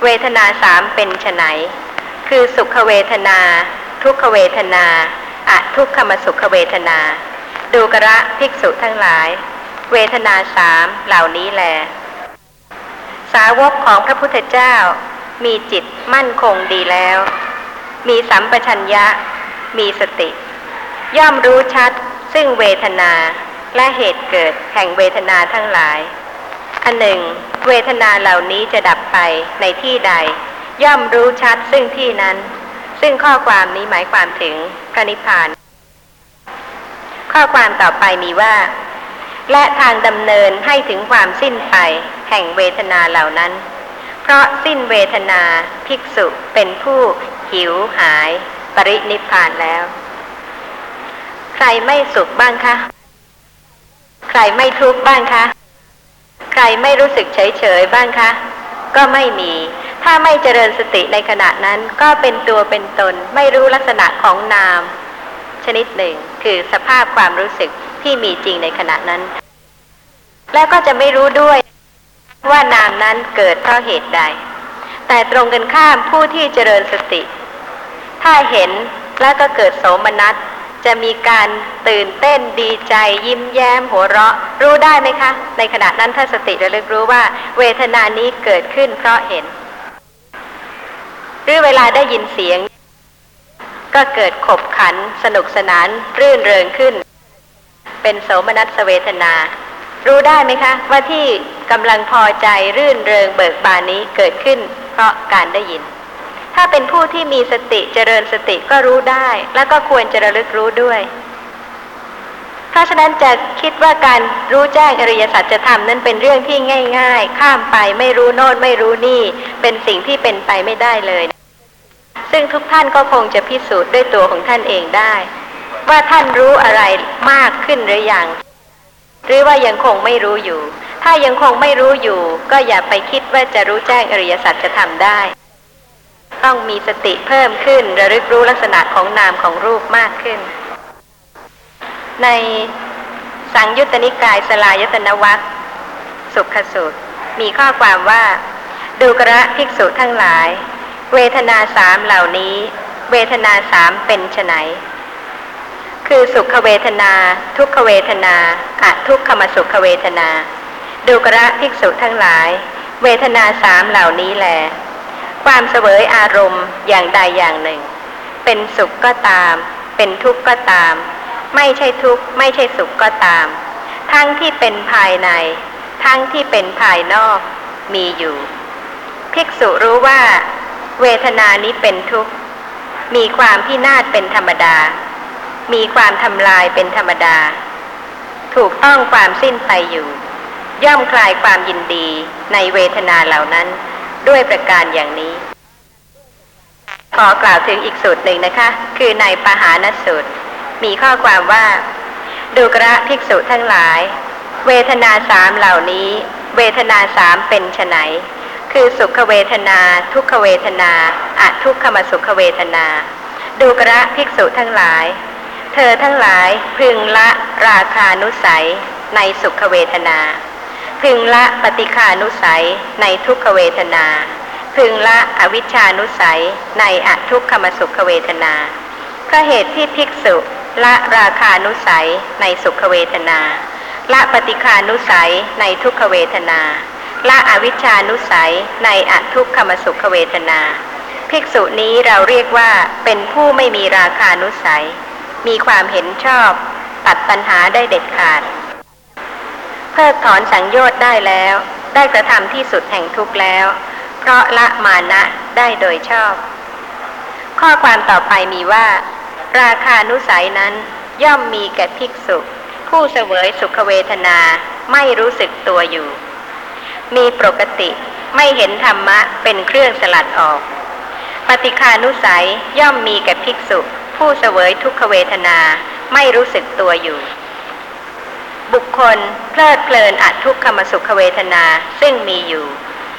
เวทนาสามเป็นไฉนคือสุขเวทนา ทุกขเวทนาอะทุกขมสุขเวทนา ดูกระภิกษุทั้งหลาย เวทนาสามเหล่านี้แล สาวกของพระพุทธเจ้า มีจิตมั่นคงดีแล้ว มีสัมปชัญญะ มีสติ ย่อมรู้ชัดซึ่งเวทนาและเหตุเกิดแห่งเวทนาทั้งหลาย อันหนึ่ง เวทนาเหล่านี้จะดับไปในที่ใด ย่อมรู้ชัดซึ่งที่นั้น ซึ่งข้อความนี้หมายความถึงพระนิพพาน ข้อความต่อไปมีว่า และทางดำเนินให้ถึงความสิ้นไปแห่งเวทนาเหล่านั้น เพราะสิ้นเวทนาภิกษุเป็นผู้หิวหายปรินิพพานแล้ว ใครไม่สุขบ้างคะ ใครไม่ทุกข์บ้างคะ ใครไม่รู้สึกเฉยเฉยบ้างคะ ก็ไม่มี ถ้าไม่เจริญสติในขณะนั้นก็เป็นตัวเป็นตนไม่รู้ลักษณะของนาม ชนิดหนึ่ง คือสภาพความรู้สึกที่มีจริงในขณะนั้น แล้วก็จะไม่รู้ด้วยว่านามนั้นเกิดเพราะเหตุใด แต่ตรงกันข้ามผู้ที่เจริญสติ ถ้าเห็นแล้วก็เกิดโสมนัสจะมีการตื่นเต้นดีใจยิ้มแย้มหัวเราะ รู้ได้ไหมคะ ในขณะนั้นถ้าสติระลึกรู้ว่า เวทนานี้เกิดขึ้นเพราะเห็น หรือเวลาได้ยินเสียง ก็เกิดขบขันสนุกสนานรื่นเริงขึ้น เป็นโสมนัสเวทนา รู้ได้ไหมคะ ว่าที่กำลังพอใจรื่นเริงเบิกบานนี้เกิดขึ้น เพราะการได้ยิน ถ้าเป็นผู้ที่มีสติเจริญสติก็รู้ได้ แล้วก็ควรจะระลึกรู้ด้วย เพราะฉะนั้นจะคิดว่าการรู้แจ้งอริยสัจธรรมนั้นเป็นเรื่องที่ง่าย ๆ ข้ามไปไม่รู้โน่นไม่รู้นี่ เป็นสิ่งที่เป็นไปไม่ได้เลย ซึ่งทุกท่านก็คงจะพิสูจน์ด้วยตัวของท่านเองได้ ว่าท่านรู้อะไรมากขึ้นหรือยัง หรือว่ายังคงไม่รู้อยู่ ถ้ายังคงไม่รู้อยู่ ก็อย่าไปคิดว่าจะรู้แจ้งอริยสัจจะทำได้ ต้องมีสติเพิ่มขึ้นระลึกรู้ลักษณะของนามของรูปมากขึ้น ในสังยุตตนิกายสลายตนวัคสุขสูตรมีข้อความว่าดูกระภิกษุทั้งหลาย เวทนาสามเหล่านี้ เวทนาสามเป็นไฉนคือสุขเวทนา ทุกขเวทนาอะทุกขมสุขเวทนา ดูกระภิกษุทั้งหลาย เวทนาสามเหล่านี้แหลความเสวยอารมณ์อย่างใดอย่างหนึ่ง เป็นสุขก็ตาม เป็นทุกข์ก็ตาม ไม่ใช่ทุกข์ไม่ใช่สุขก็ตาม ทั้งที่เป็นภายใน ทั้งที่เป็นภายนอกมีอยู่ ภิกษุรู้ว่า เวทนานี้เป็นทุกข์ มีความพินาศเป็นธรรมดา มีความทำลายเป็นธรรมดา ถูกต้องความสิ้นไปอยู่ ย่อมคลายความยินดีในเวทนาเหล่านั้นด้วยประการอย่างนี้ ขอกล่าวถึงอีกสูตรหนึ่งนะคะ คือในปหานสูตร มีข้อความว่าดูกระภิกษุทั้งหลาย เวทนาสามเหล่านี้ เวทนาสามเป็นไฉน คือสุขเวทนา ทุกขเวทนาอะทุกขมสุขเวทนา ดูกระภิกษุทั้งหลาย เธอทั้งหลายพึงละราคานุสัยในสุขเวทนา พึงละปฏิคานุสัยในทุกขเวทนา พึงละอวิชชานุสัยในอทุกขมสุขเวทนาเพราะเหตุที่ภิกษุละราคานุสัยในสุขเวทนา ละปฏิคานุสัยในทุกขเวทนา ละอวิชชานุสัยในอทุกขมสุขเวทนา ภิกษุนี้เราเรียกว่าเป็นผู้ไม่มีราคานุสัย มีความเห็นชอบ ตัดปัญหาได้เด็ดขาด เพิกถอนสังโยชน์ได้แล้ว ได้กระทำที่สุดแห่งทุกข์แล้ว เพราะละมานะได้โดยชอบ ข้อความต่อไปมีว่า ราคานุสัยนั้นย่อมมีแก่ภิกษุ ผู้เสวยสุขเวทนาไม่รู้สึกตัวอยู่ มีปกติไม่เห็นธรรมะเป็นเครื่องสลัดออก ปฏิคานุสัยย่อมมีแก่ภิกษุ ผู้เสวยทุกขเวทนาไม่รู้สึกตัวอยู่ บุคคลเพลิดเพลินอัทุกขมสุขเวทนาซึ่งมีอยู่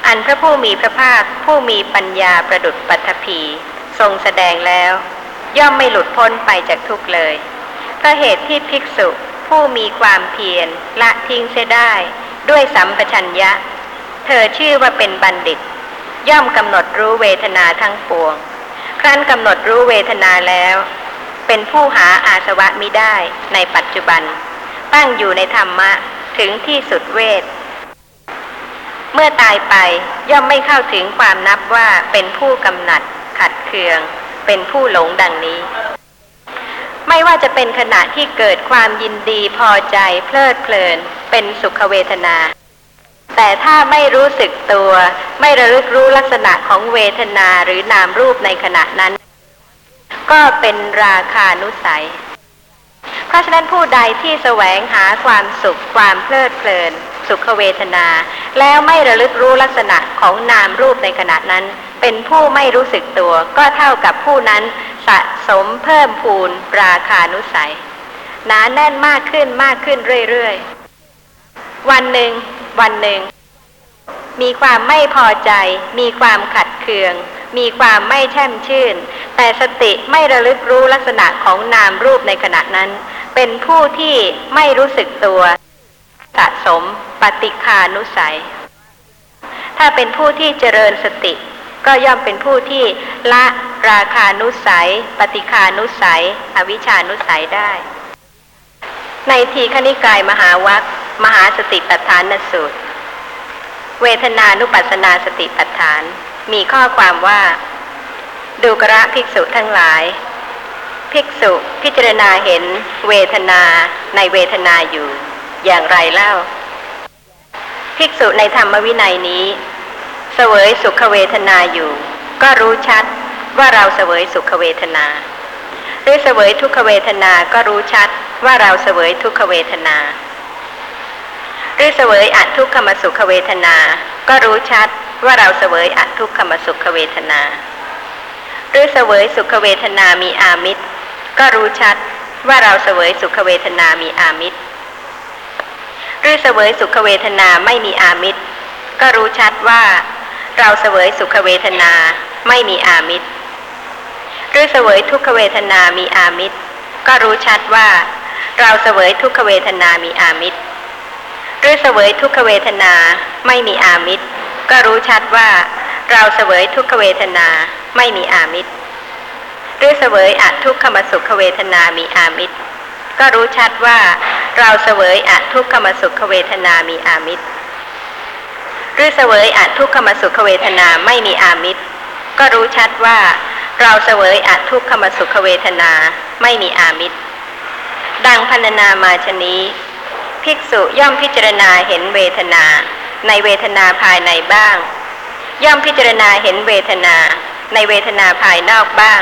อันพระผู้มีพระภาคผู้มีปัญญาประดุจปัทภีทรงแสดงแล้ว ย่อมไม่หลุดพ้นไปจากทุกเลยเพราะเหตุที่ภิกษุ ผู้มีความเพียรละทิ้งเสียได้ ด้วยสัมปชัญญะ เธอชื่อว่าเป็นบัณฑิต ย่อมกำหนดรู้เวทนาทั้งปวง ครั้นกำหนดรู้เวทนาแล้ว เป็นผู้หาอาสวะมิได้ในปัจจุบัน ตั้งอยู่ในธรรมะถึงที่สุดเวท เมื่อตายไปย่อมไม่เข้าถึงความนับว่าเป็นผู้กำหนัดขัดเคือง เป็นผู้หลงดังนี้ ไม่ว่าจะเป็นขณะที่เกิดความยินดีพอใจเพลิดเพลิน เป็นสุขเวทนา แต่ถ้าไม่รู้สึกตัว ไม่ระลึกรู้ลักษณะของเวทนาหรือนามรูปในขณะนั้น ก็เป็นราคานุสัย เพราะฉะนั้นผู้ใดที่แสวงหาความสุขความเพลิดเพลิน สุขเวทนา แล้วไม่ระลึกรู้ลักษณะของนามรูปในขณะนั้น เป็นผู้ไม่รู้สึกตัว ก็เท่ากับผู้นั้นสะสมเพิ่มพูนราคานุสัยหนาแน่นมากขึ้นมากขึ้นเรื่อยๆ วันหนึ่ง วันหนึ่ง มีความไม่พอใจ มีความขัดเคือง มีความไม่แช่มชื่น แต่สติไม่ระลึกรู้ลักษณะของนามรูปในขณะนั้น เป็นผู้ที่ไม่รู้สึกตัว สะสมปฏิคานุสัย ถ้าเป็นผู้ที่เจริญสติ ก็ย่อมเป็นผู้ที่ละราคานุสัย ปฏิคานุสัย อวิชานุสัยได้ ในทีขณิกายมหาวัคมหาสติปัฏฐานสูตร เวทนานุปัสสนาสติปัฏฐาน มีข้อความว่า ดูกระภิกษุทั้งหลายภิกษุพิจารณาเห็นเวทนาในเวทนาอยู่ อย่างไรเล่า ภิกษุในธรรมวินัยนี้ เสวยสุขเวทนาอยู่ ก็รู้ชัดว่าเราเสวยสุขเวทนา หรือเสวยทุกขเวทนาก็รู้ชัดว่าเราเสวยทุกขเวทนา หรือเสวยอัทุกขมสุขเวทนา ก็รู้ชัดว่าเราเสวยอัทุกขมสุขเวทนา หรือเสวยสุขเวทนามีอามิตร ก็รู้ชัดว่าเราเสวยสุขเวทนามีอามิตร รือเสวยสุขเวทนาไม่มีอามิตร ก็รู้ชัดว่า เราเสวยสุขเวทนาไม่มีอามิตร หรือเสวยทุกขเวทนามีอามิตร ก็รู้ชัดว่า เราเสวยทุกขเวทนามีอามิตร หรือเสวยทุกขเวทนาไม่มีอามิตร ก็รู้ชัดว่า เราเสวยทุกขเวทนาไม่มีอามิตร หรือเสวยอทุกขมสุขเวทนามีอามิตร ก็รู้ชัดว่าเราเสวยอทุกขมสุขเวทนามีอามิตรหรือเสวยอทุกขมสุขเวทนาไม่มีอามิตร ก็รู้ชัดว่าเราเสวยอทุกขมสุขเวทนาไม่มีอามิตร ดังพรรณนามาชนี้ ภิกษุย่อมพิจารณาเห็นเวทนา ในเวทนาภายในบ้าง ย่อมพิจารณาเห็นเวทนา ในเวทนาภายนอกบ้าง